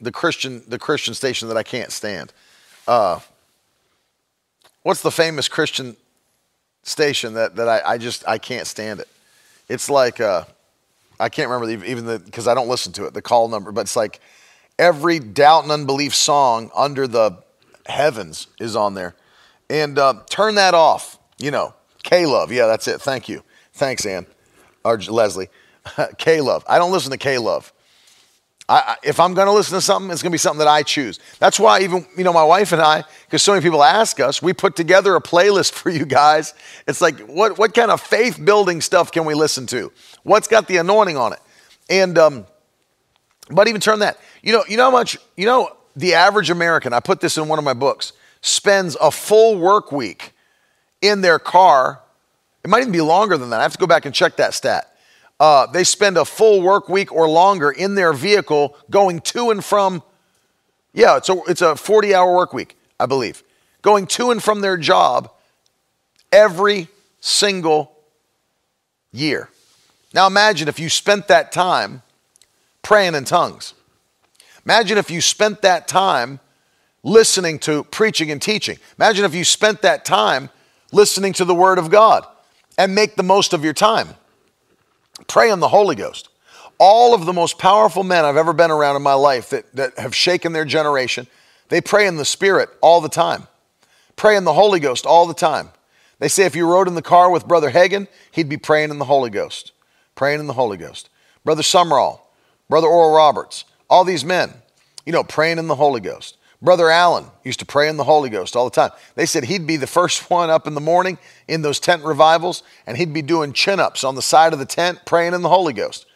the Christian the Christian station that I can't stand? Uh, what's the famous Christian station that that I, I just I can't stand it? It's like uh, I can't remember even the because I don't listen to it the call number, but it's like every doubt and unbelief song under the heavens is on there, and uh, turn that off. You know, K Love. Yeah, that's it. Thank you. Thanks, Ann or Leslie. K Love. I don't listen to K Love. If I'm going to listen to something, it's going to be something that I choose. That's why even, you know, my wife and I, because so many people ask us, we put together a playlist for you guys. It's like, what, what kind of faith building stuff can we listen to? What's got the anointing on it? And, um, but even turn that, you know, you know how much, you know, the average American, I put this in one of my books, spends a full work week in their car. It might even be longer than that. I have to go back and check that stat uh, they spend a full work week or longer in their vehicle going to and from, yeah, it's a, it's a 40 hour work week, I believe, going to and from their job every single year. Now imagine if you spent that time praying in tongues. Imagine if you spent that time listening to preaching and teaching. Imagine if you spent that time listening to the Word of God and make the most of your time. Pray in the Holy Ghost. All of the most powerful men I've ever been around in my life that, that have shaken their generation, they pray in the Spirit all the time. Pray in the Holy Ghost all the time. They say if you rode in the car with Brother Hagin, he'd be praying in the Holy Ghost. Praying in the Holy Ghost. Brother Sumrall, Brother Oral Roberts, all these men, you know, praying in the Holy Ghost. Brother Allen used to pray in the Holy Ghost all the time. They said he'd be the first one up in the morning in those tent revivals, and he'd be doing chin ups on the side of the tent, praying in the Holy Ghost.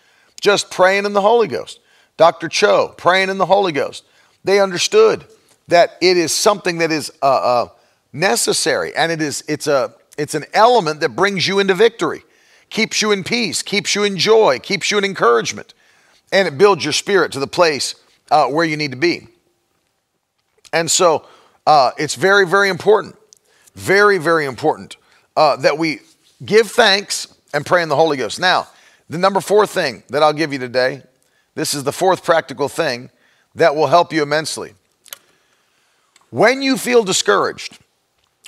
Just praying in the Holy Ghost. Dr. Cho, praying in the Holy Ghost. They understood that it is something that is uh, uh, necessary, and it is it's a it's an element that brings you into victory, keeps you in peace, keeps you in joy, keeps you in encouragement, and it builds your spirit to the place uh, where you need to be. And so uh, it's very, very important, very, very important uh, that we give thanks and pray in the Holy Ghost. Now, the number four thing that I'll give you today, this is the fourth practical thing that will help you immensely. When you feel discouraged,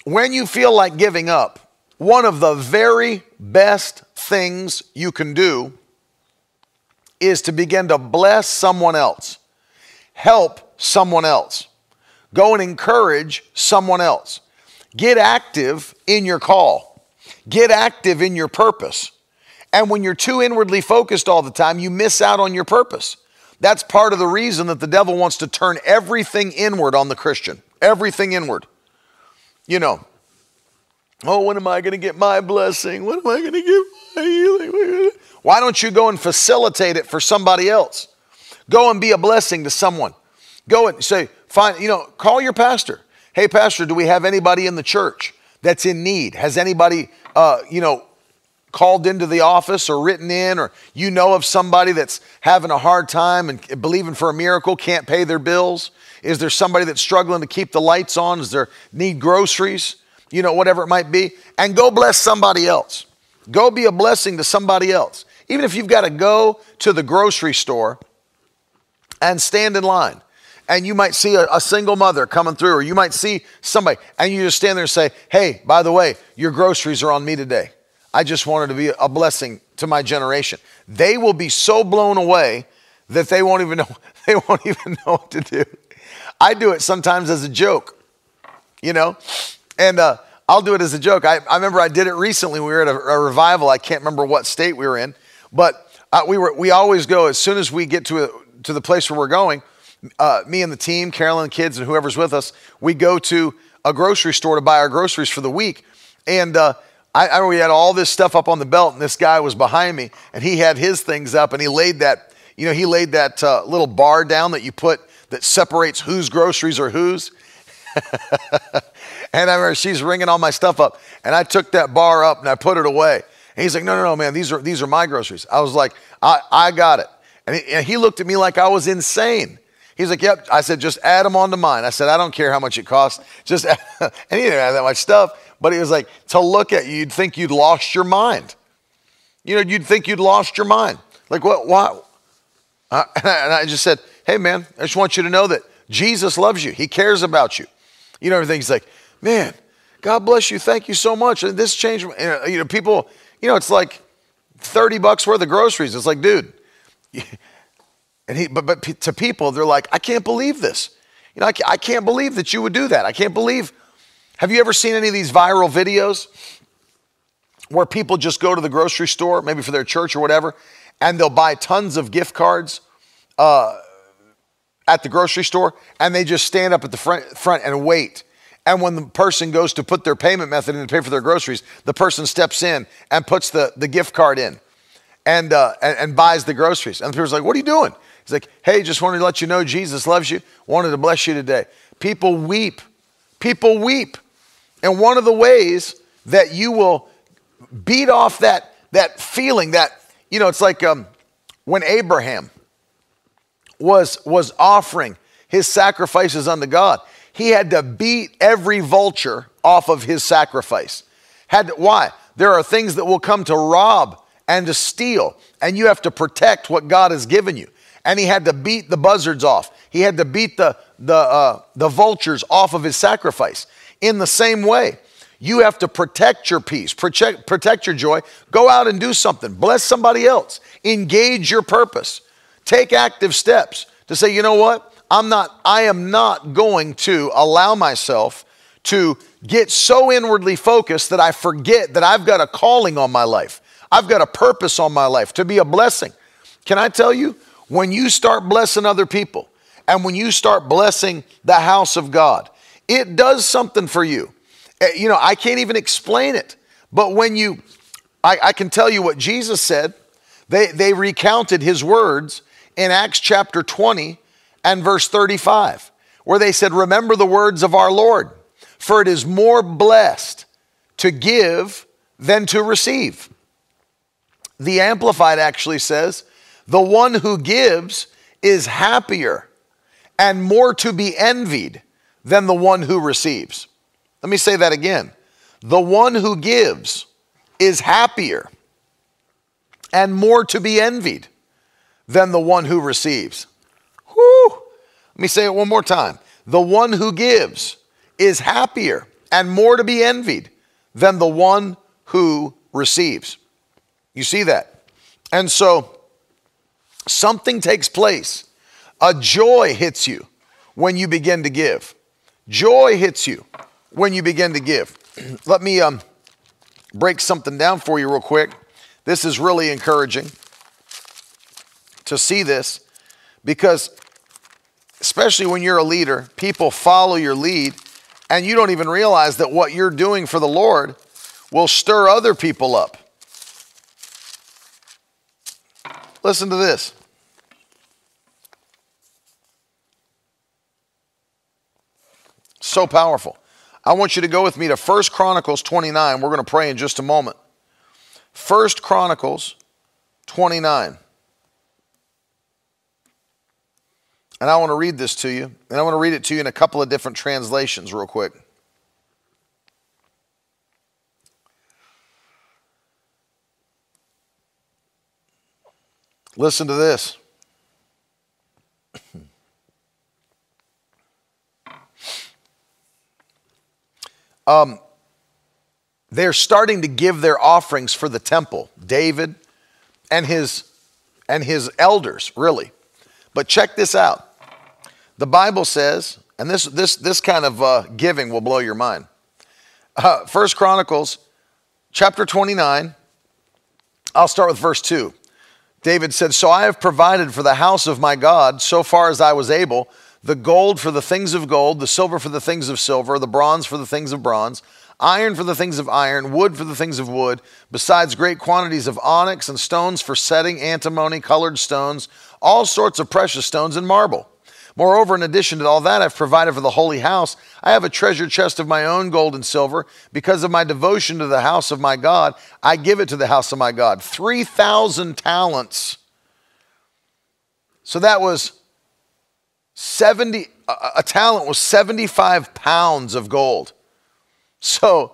when you feel like giving up, one of the very best things you can do is to begin to bless someone else, help someone else. Go and encourage someone else. Get active in your call, get active in your purpose. And when you're too inwardly focused all the time, you miss out on your purpose. That's part of the reason that the devil wants to turn everything inward on the Christian. Everything inward. You know, oh, when am I going to get my blessing? When am I going to get my healing? Why don't you go and facilitate it for somebody else? Go and be a blessing to someone. Go and say, Find, you know, call your pastor. Hey, pastor, do we have anybody in the church that's in need? Has anybody, uh, you know, called into the office or written in, or you know of somebody that's having a hard time and believing for a miracle, can't pay their bills? Is there somebody that's struggling to keep the lights on? Is there need groceries? You know, whatever it might be. And go bless somebody else. Go be a blessing to somebody else. Even if you've got to go to the grocery store and stand in line and you might see a, a, single mother coming through, or you might see somebody, and you just stand there and say, Hey, by the way, your groceries are on me today. I just wanted to be a blessing to my generation. They will be so blown away that they won't even know, they won't even know what to do. I do it sometimes as a joke, you know, and uh, I'll do it as a joke. I, I remember I did it recently. We were at a, a revival. I can't remember what state we were in, but uh, we were we always go as soon as we get to a, to the place where we're going uh, me and the team, Carolyn kids, and whoever's with us, we go to a grocery store to buy our groceries for the week. And uh, I, I we had all this stuff up on the belt, and this guy was behind me, and he had his things up, and he laid that, you know, he laid that uh, little bar down that you put that separates whose groceries are whose. and I remember she's ringing all my stuff up, and I took that bar up and I put it away. And he's like, "No, no, no, man, these are these are my groceries." I was like, "I, I got it," and he, and he looked at me like I was insane. He's like, "Yep." I said, "Just add them onto mine." I said, "I don't care how much it costs. Just," and he didn't have that much stuff. But he was like, to look at you, you'd think you'd lost your mind. You know, you'd think you'd lost your mind. Like, what? why? Uh, and I just said, hey, man, I just want you to know that Jesus loves you. He cares about you. You know, everything. He's like, man, God bless you. Thank you so much. And this changed. You know, people, you know, it's like 30 bucks worth of groceries. It's like, dude. And he, but, but to people, they're like, I can't believe this. You know, I can't, I can't believe that you would do that. I can't believe have you ever seen any of these viral videos where people just go to the grocery store, maybe for their church or whatever, and they'll buy tons of gift cards uh, at the grocery store, and they just stand up at the front, front and wait. And when the person goes to put their payment method in to pay for their groceries, the person steps in and puts the, the gift card in and, uh, and, and buys the groceries. And the person's like, What are you doing? He's like, Hey, just wanted to let you know Jesus loves you, wanted to bless you today. People weep. People weep and one of the ways that you will beat off that, that feeling that, you know, it's like um, when Abraham was, was offering his sacrifices unto God, he had to beat every vulture off of his sacrifice. Had to, why? There are things that will come to rob and to steal, and you have to protect what God has given you. And he had to beat the buzzards off. He had to beat the, the, uh, the vultures off of his sacrifice. In the same way, you have to protect your peace, protect, protect your joy. Go out and do something. Bless somebody else. Engage your purpose. Take active steps to say, you know what? I'm not, I am not going to allow myself to get so inwardly focused that I forget that I've got a calling on my life. I've got a purpose on my life to be a blessing. Can I tell you, when you start blessing other people and when you start blessing the house of God, it does something for you. Eh, you know, I can't even explain it. But when you, I, I can tell you what Jesus said. They, they recounted his words in Acts chapter 20 and verse 35, where they said, Remember the words of our Lord, for it is more blessed to give than to receive. The Amplified actually says, The one who gives is happier and more to be envied than the one who receives. Let me say that again. The one who gives is happier and more to be envied than the one who receives. Whew. Let me say it one more time. The one who gives is happier and more to be envied than the one who receives. You see that? And so something takes place. A joy hits you when you begin to give. Joy hits you when you begin to give. Let me um, break something down for you real quick. This is really encouraging to see this because, especially when you're a leader, people follow your lead and you don't even realize that what you're doing for the Lord will stir other people up. Listen to this. So powerful. I want you to go with me to First Chronicles 29. We're going to pray in just a moment. First Chronicles 29. And I want to read this to you. And I want to read it to you in a couple of different translations, real quick. Listen to this. Um, they're starting to give their offerings for the temple, David and his and his elders, really. But check this out. The Bible says, and this this this kind of uh, giving will blow your mind. Uh, First Chronicles, chapter 29. I'll start with verse 2. David said, So I have provided for the house of my God so far as I was able the gold for the things of gold, the silver for the things of silver, the bronze for the things of bronze. iron for the things of iron, wood for the things of wood, besides great quantities of onyx and stones for setting, antimony, colored stones, all sorts of precious stones, and marble. Moreover, in addition to all that, I've provided for the holy house. I have a treasure chest of my own gold and silver. Because of my devotion to the house of my God, I give it to the house of my God. 3,000 talents. So that was 70, a talent was 75 pounds of gold. So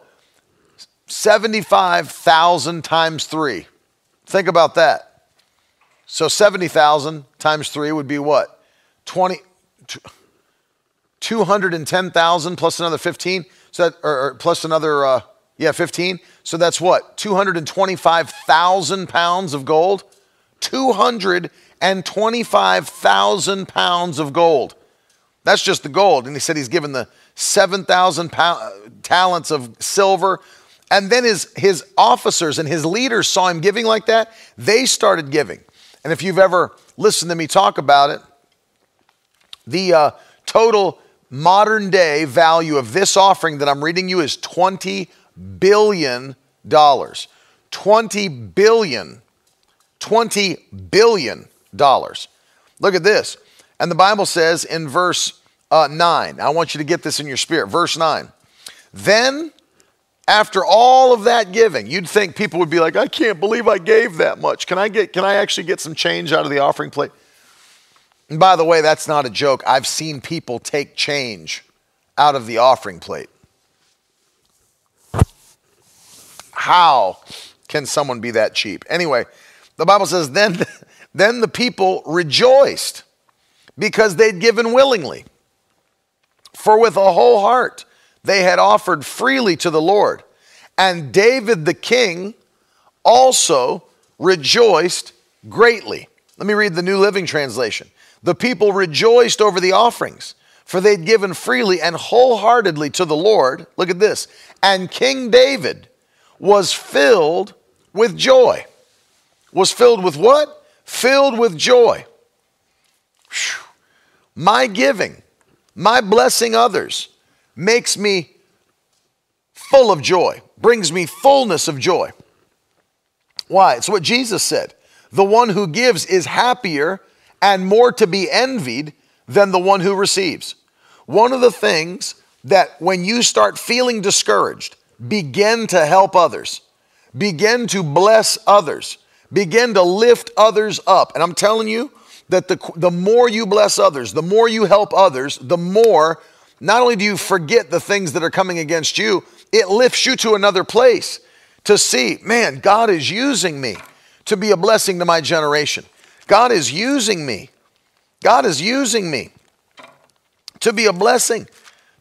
75,000 times three. Think about that. So 70,000 times three would be what? 20, 210,000 plus another 15, so that, or, or plus another, uh, yeah, 15. So that's what? 225,000 pounds of gold? 225,000 pounds of gold. That's just the gold. And he said he's given the 7,000 talents of silver. And then his, his officers and his leaders saw him giving like that. They started giving. And if you've ever listened to me talk about it, the uh, total modern day value of this offering that I'm reading you is $20 billion. 20 billion. 20 billion dollars. Look at this. And the Bible says in verse uh, 9, I want you to get this in your spirit. Verse 9. Then, after all of that giving, you'd think people would be like, I can't believe I gave that much. Can I get can I actually get some change out of the offering plate? And by the way, that's not a joke. I've seen people take change out of the offering plate. How can someone be that cheap? Anyway, the Bible says, then, then the people rejoiced because they'd given willingly. For with a whole heart they had offered freely to the Lord. And David the king also rejoiced greatly. Let me read the New Living Translation. The people rejoiced over the offerings, for they'd given freely and wholeheartedly to the Lord. Look at this. And King David was filled with joy. Was filled with what? Filled with joy. My giving, my blessing others, makes me full of joy, brings me fullness of joy. Why? It's what Jesus said. The one who gives is happier and more to be envied than the one who receives. One of the things that when you start feeling discouraged, begin to help others, begin to bless others, begin to lift others up. And I'm telling you that the, the more you bless others, the more you help others, the more not only do you forget the things that are coming against you, it lifts you to another place to see, man, God is using me to be a blessing to my generation. God is using me. God is using me to be a blessing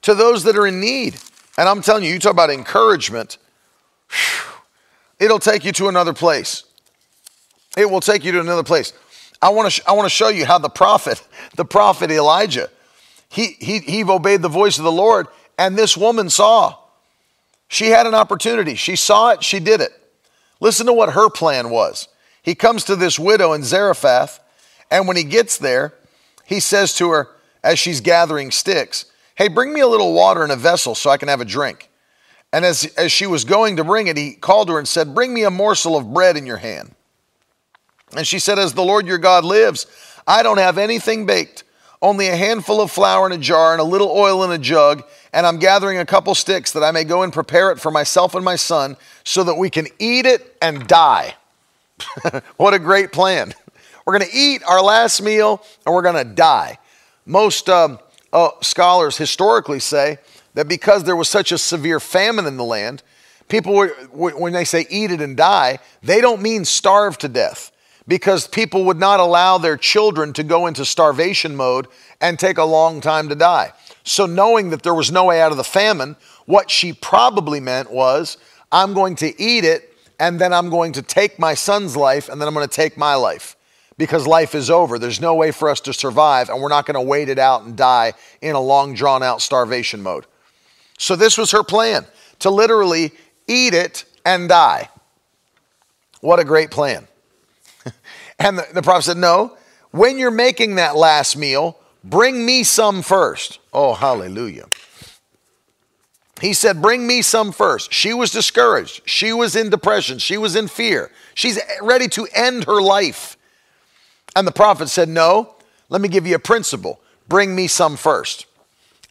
to those that are in need. And I'm telling you, you talk about encouragement, it'll take you to another place. It will take you to another place. I want to sh- I want to show you how the prophet, the prophet Elijah, he, he he obeyed the voice of the Lord, and this woman saw. She had an opportunity. She saw it. She did it. Listen to what her plan was. He comes to this widow in Zarephath, and when he gets there, he says to her, as she's gathering sticks, Hey, bring me a little water in a vessel so I can have a drink. And as, as she was going to bring it, he called her and said, Bring me a morsel of bread in your hand. And she said, As the Lord your God lives, I don't have anything baked, only a handful of flour in a jar and a little oil in a jug, and I'm gathering a couple sticks that I may go and prepare it for myself and my son so that we can eat it and die. what a great plan. We're going to eat our last meal and we're going to die. Most um, uh, scholars historically say that because there was such a severe famine in the land, people were, when they say eat it and die, they don't mean starve to death because people would not allow their children to go into starvation mode and take a long time to die. So, knowing that there was no way out of the famine, what she probably meant was, I'm going to eat it and then I'm going to take my son's life, and then I'm going to take my life because life is over. There's no way for us to survive, and we're not going to wait it out and die in a long, drawn out starvation mode. So, this was her plan to literally eat it and die. What a great plan. And the, the prophet said, No, when you're making that last meal, bring me some first. Oh, hallelujah. he said, Bring me some first. She was discouraged. She was in depression. She was in fear. She's ready to end her life. And the prophet said, No, let me give you a principle. Bring me some first.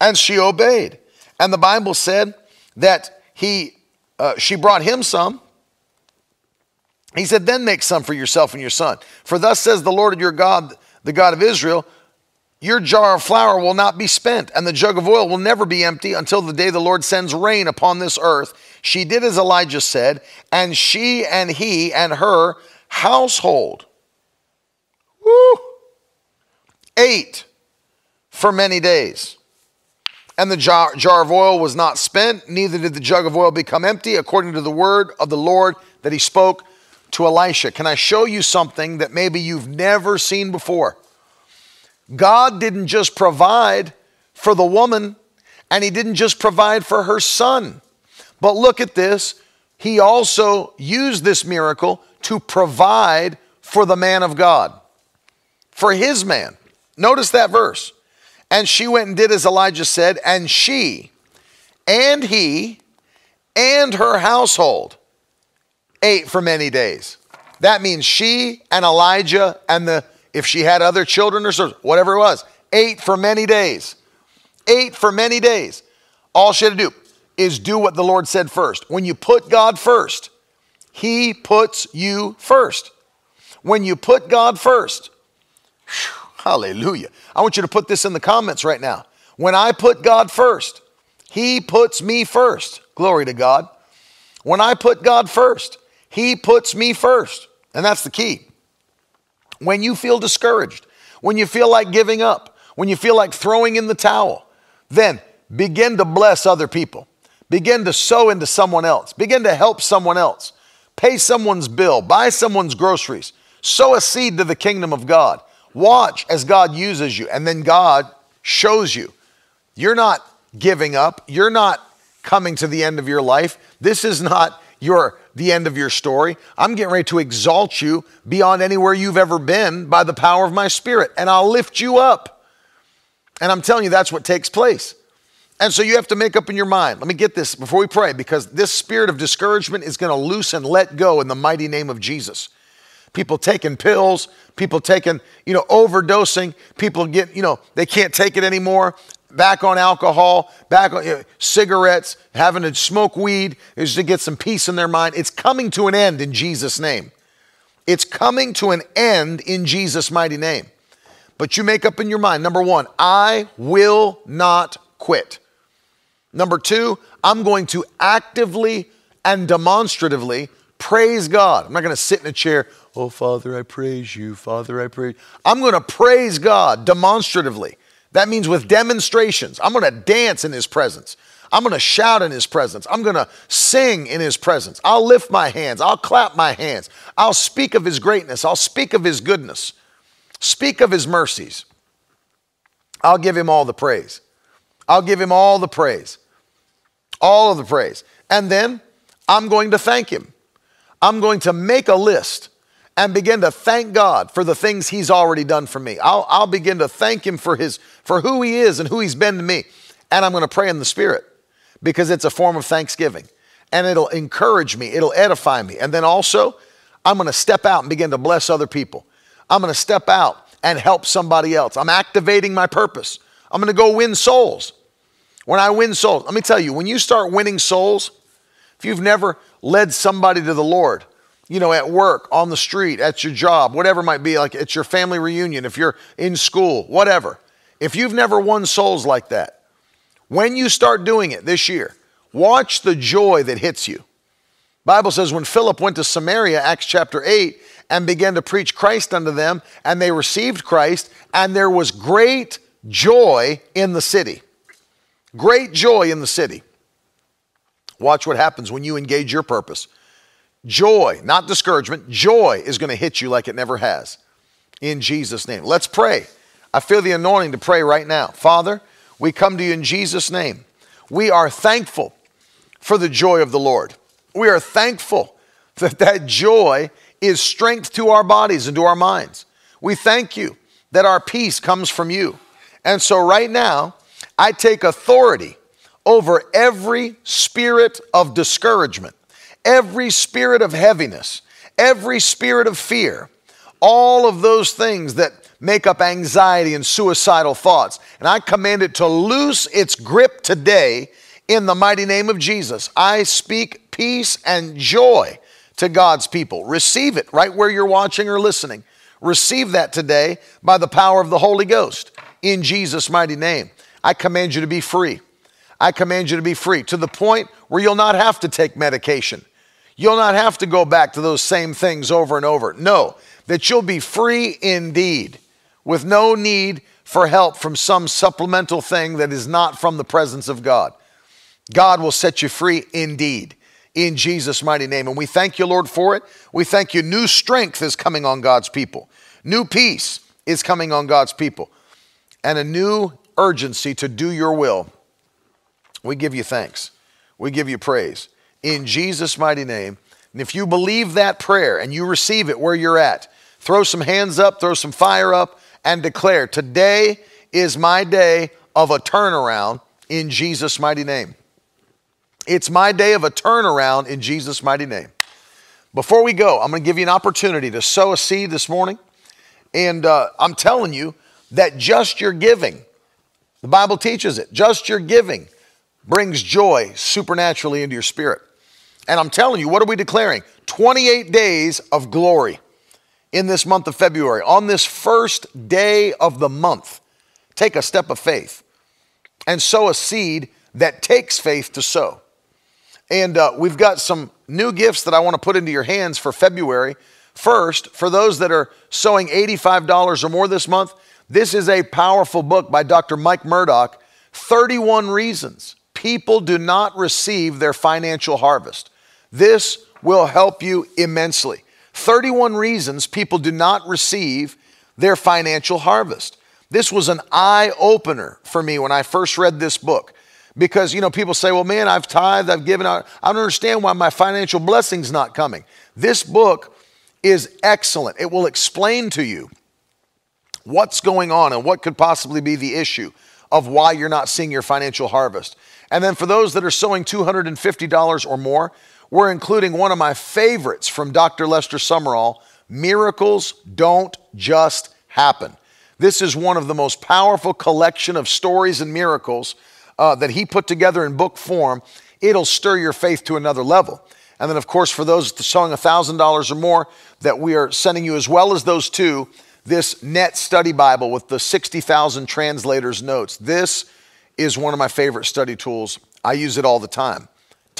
And she obeyed. And the Bible said that he, uh, she brought him some. He said, Then make some for yourself and your son. For thus says the Lord your God, the God of Israel, your jar of flour will not be spent, and the jug of oil will never be empty until the day the Lord sends rain upon this earth. She did as Elijah said, and she and he and her household woo, ate for many days. And the jar, jar of oil was not spent, neither did the jug of oil become empty, according to the word of the Lord that he spoke to Elisha. Can I show you something that maybe you've never seen before? God didn't just provide for the woman and he didn't just provide for her son. But look at this. He also used this miracle to provide for the man of God, for his man. Notice that verse. And she went and did as Elijah said, and she and he and her household ate for many days. That means she and Elijah and the if she had other children or whatever it was, ate for many days. Ate for many days. All she had to do is do what the Lord said first. When you put God first, He puts you first. When you put God first, hallelujah. I want you to put this in the comments right now. When I put God first, He puts me first. Glory to God. When I put God first, He puts me first. And that's the key when you feel discouraged, when you feel like giving up, when you feel like throwing in the towel, then begin to bless other people. Begin to sow into someone else. Begin to help someone else. Pay someone's bill. Buy someone's groceries. Sow a seed to the kingdom of God. Watch as God uses you, and then God shows you. You're not giving up. You're not coming to the end of your life. This is not your the end of your story. I'm getting ready to exalt you beyond anywhere you've ever been by the power of my spirit, and I'll lift you up. And I'm telling you, that's what takes place. And so you have to make up in your mind. Let me get this before we pray, because this spirit of discouragement is going to loose and let go in the mighty name of Jesus. People taking pills, people taking, you know, overdosing, people get, you know, they can't take it anymore back on alcohol, back on you know, cigarettes, having to smoke weed is to get some peace in their mind. It's coming to an end in Jesus' name. It's coming to an end in Jesus' mighty name. But you make up in your mind number one, I will not quit. Number two, I'm going to actively and demonstratively praise God. I'm not going to sit in a chair, oh, Father, I praise you. Father, I praise. I'm going to praise God demonstratively. That means with demonstrations. I'm going to dance in his presence. I'm going to shout in his presence. I'm going to sing in his presence. I'll lift my hands. I'll clap my hands. I'll speak of his greatness. I'll speak of his goodness. Speak of his mercies. I'll give him all the praise. I'll give him all the praise. All of the praise. And then I'm going to thank him. I'm going to make a list and begin to thank God for the things He's already done for me. I'll, I'll begin to thank Him for His for who He is and who He's been to me. And I'm going to pray in the Spirit because it's a form of thanksgiving. And it'll encourage me, it'll edify me. And then also, I'm going to step out and begin to bless other people. I'm going to step out and help somebody else. I'm activating my purpose. I'm going to go win souls. When I win souls, let me tell you, when you start winning souls, if you've never led somebody to the Lord, you know, at work, on the street, at your job, whatever it might be, like it's your family reunion, if you're in school, whatever. If you've never won souls like that, when you start doing it this year, watch the joy that hits you. Bible says when Philip went to Samaria, Acts chapter 8, and began to preach Christ unto them, and they received Christ, and there was great joy in the city. Great joy in the city. Watch what happens when you engage your purpose. Joy, not discouragement, joy is going to hit you like it never has. In Jesus' name. Let's pray. I feel the anointing to pray right now. Father, we come to you in Jesus' name. We are thankful for the joy of the Lord. We are thankful that that joy is strength to our bodies and to our minds. We thank you that our peace comes from you. And so, right now, I take authority over every spirit of discouragement, every spirit of heaviness, every spirit of fear, all of those things that make up anxiety and suicidal thoughts. And I command it to loose its grip today in the mighty name of Jesus. I speak peace and joy to God's people. Receive it right where you're watching or listening. Receive that today by the power of the Holy Ghost in Jesus' mighty name. I command you to be free. I command you to be free to the point where you'll not have to take medication. You'll not have to go back to those same things over and over. No, that you'll be free indeed with no need for help from some supplemental thing that is not from the presence of God. God will set you free indeed in Jesus' mighty name. And we thank you, Lord, for it. We thank you. New strength is coming on God's people, new peace is coming on God's people, and a new urgency to do your will. We give you thanks. We give you praise in Jesus' mighty name. And if you believe that prayer and you receive it where you're at, throw some hands up, throw some fire up, and declare, Today is my day of a turnaround in Jesus' mighty name. It's my day of a turnaround in Jesus' mighty name. Before we go, I'm going to give you an opportunity to sow a seed this morning. And uh, I'm telling you that just your giving, the Bible teaches it, just your giving brings joy supernaturally into your spirit. And I'm telling you, what are we declaring? 28 days of glory in this month of February. On this first day of the month, take a step of faith and sow a seed that takes faith to sow. And uh, we've got some new gifts that I want to put into your hands for February. First, for those that are sowing $85 or more this month, this is a powerful book by Dr. Mike Murdock 31 Reasons People Do Not Receive Their Financial Harvest. This will help you immensely. 31 Reasons People Do Not Receive Their Financial Harvest. This was an eye opener for me when I first read this book. Because, you know, people say, well, man, I've tithed, I've given out. I don't understand why my financial blessing's not coming. This book is excellent. It will explain to you what's going on and what could possibly be the issue of why you're not seeing your financial harvest. And then for those that are sowing $250 or more, we're including one of my favorites from Dr. Lester Sumrall Miracles Don't Just Happen. This is one of the most powerful collection of stories and miracles uh, that he put together in book form, it'll stir your faith to another level. And then, of course, for those sowing $1,000 or more, that we are sending you, as well as those two, this NET study Bible with the 60,000 translators' notes. This is one of my favorite study tools. I use it all the time.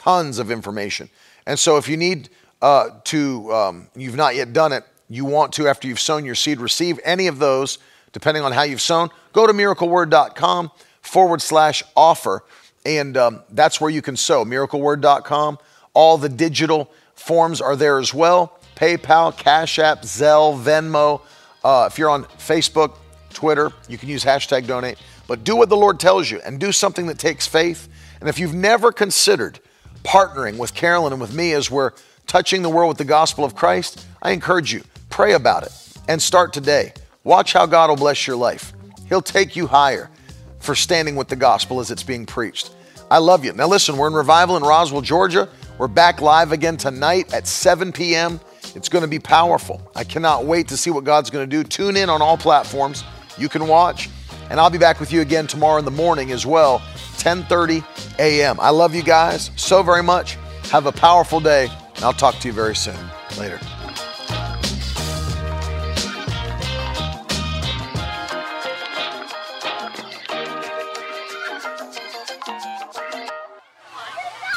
Tons of information. And so, if you need uh, to, um, you've not yet done it, you want to, after you've sown your seed, receive any of those, depending on how you've sown, go to miracleword.com forward slash offer. And um, that's where you can sow. MiracleWord.com. All the digital forms are there as well PayPal, Cash App, Zelle, Venmo. Uh, if you're on Facebook, Twitter, you can use hashtag donate. But do what the Lord tells you and do something that takes faith. And if you've never considered partnering with Carolyn and with me as we're touching the world with the gospel of Christ, I encourage you, pray about it and start today. Watch how God will bless your life. He'll take you higher for standing with the gospel as it's being preached. I love you. Now, listen, we're in revival in Roswell, Georgia. We're back live again tonight at 7 p.m. It's going to be powerful. I cannot wait to see what God's going to do. Tune in on all platforms. You can watch. And I'll be back with you again tomorrow in the morning as well, 10:30 a.m. I love you guys so very much. Have a powerful day, and I'll talk to you very soon. Later.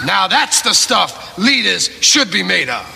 Now that's the stuff leaders should be made of.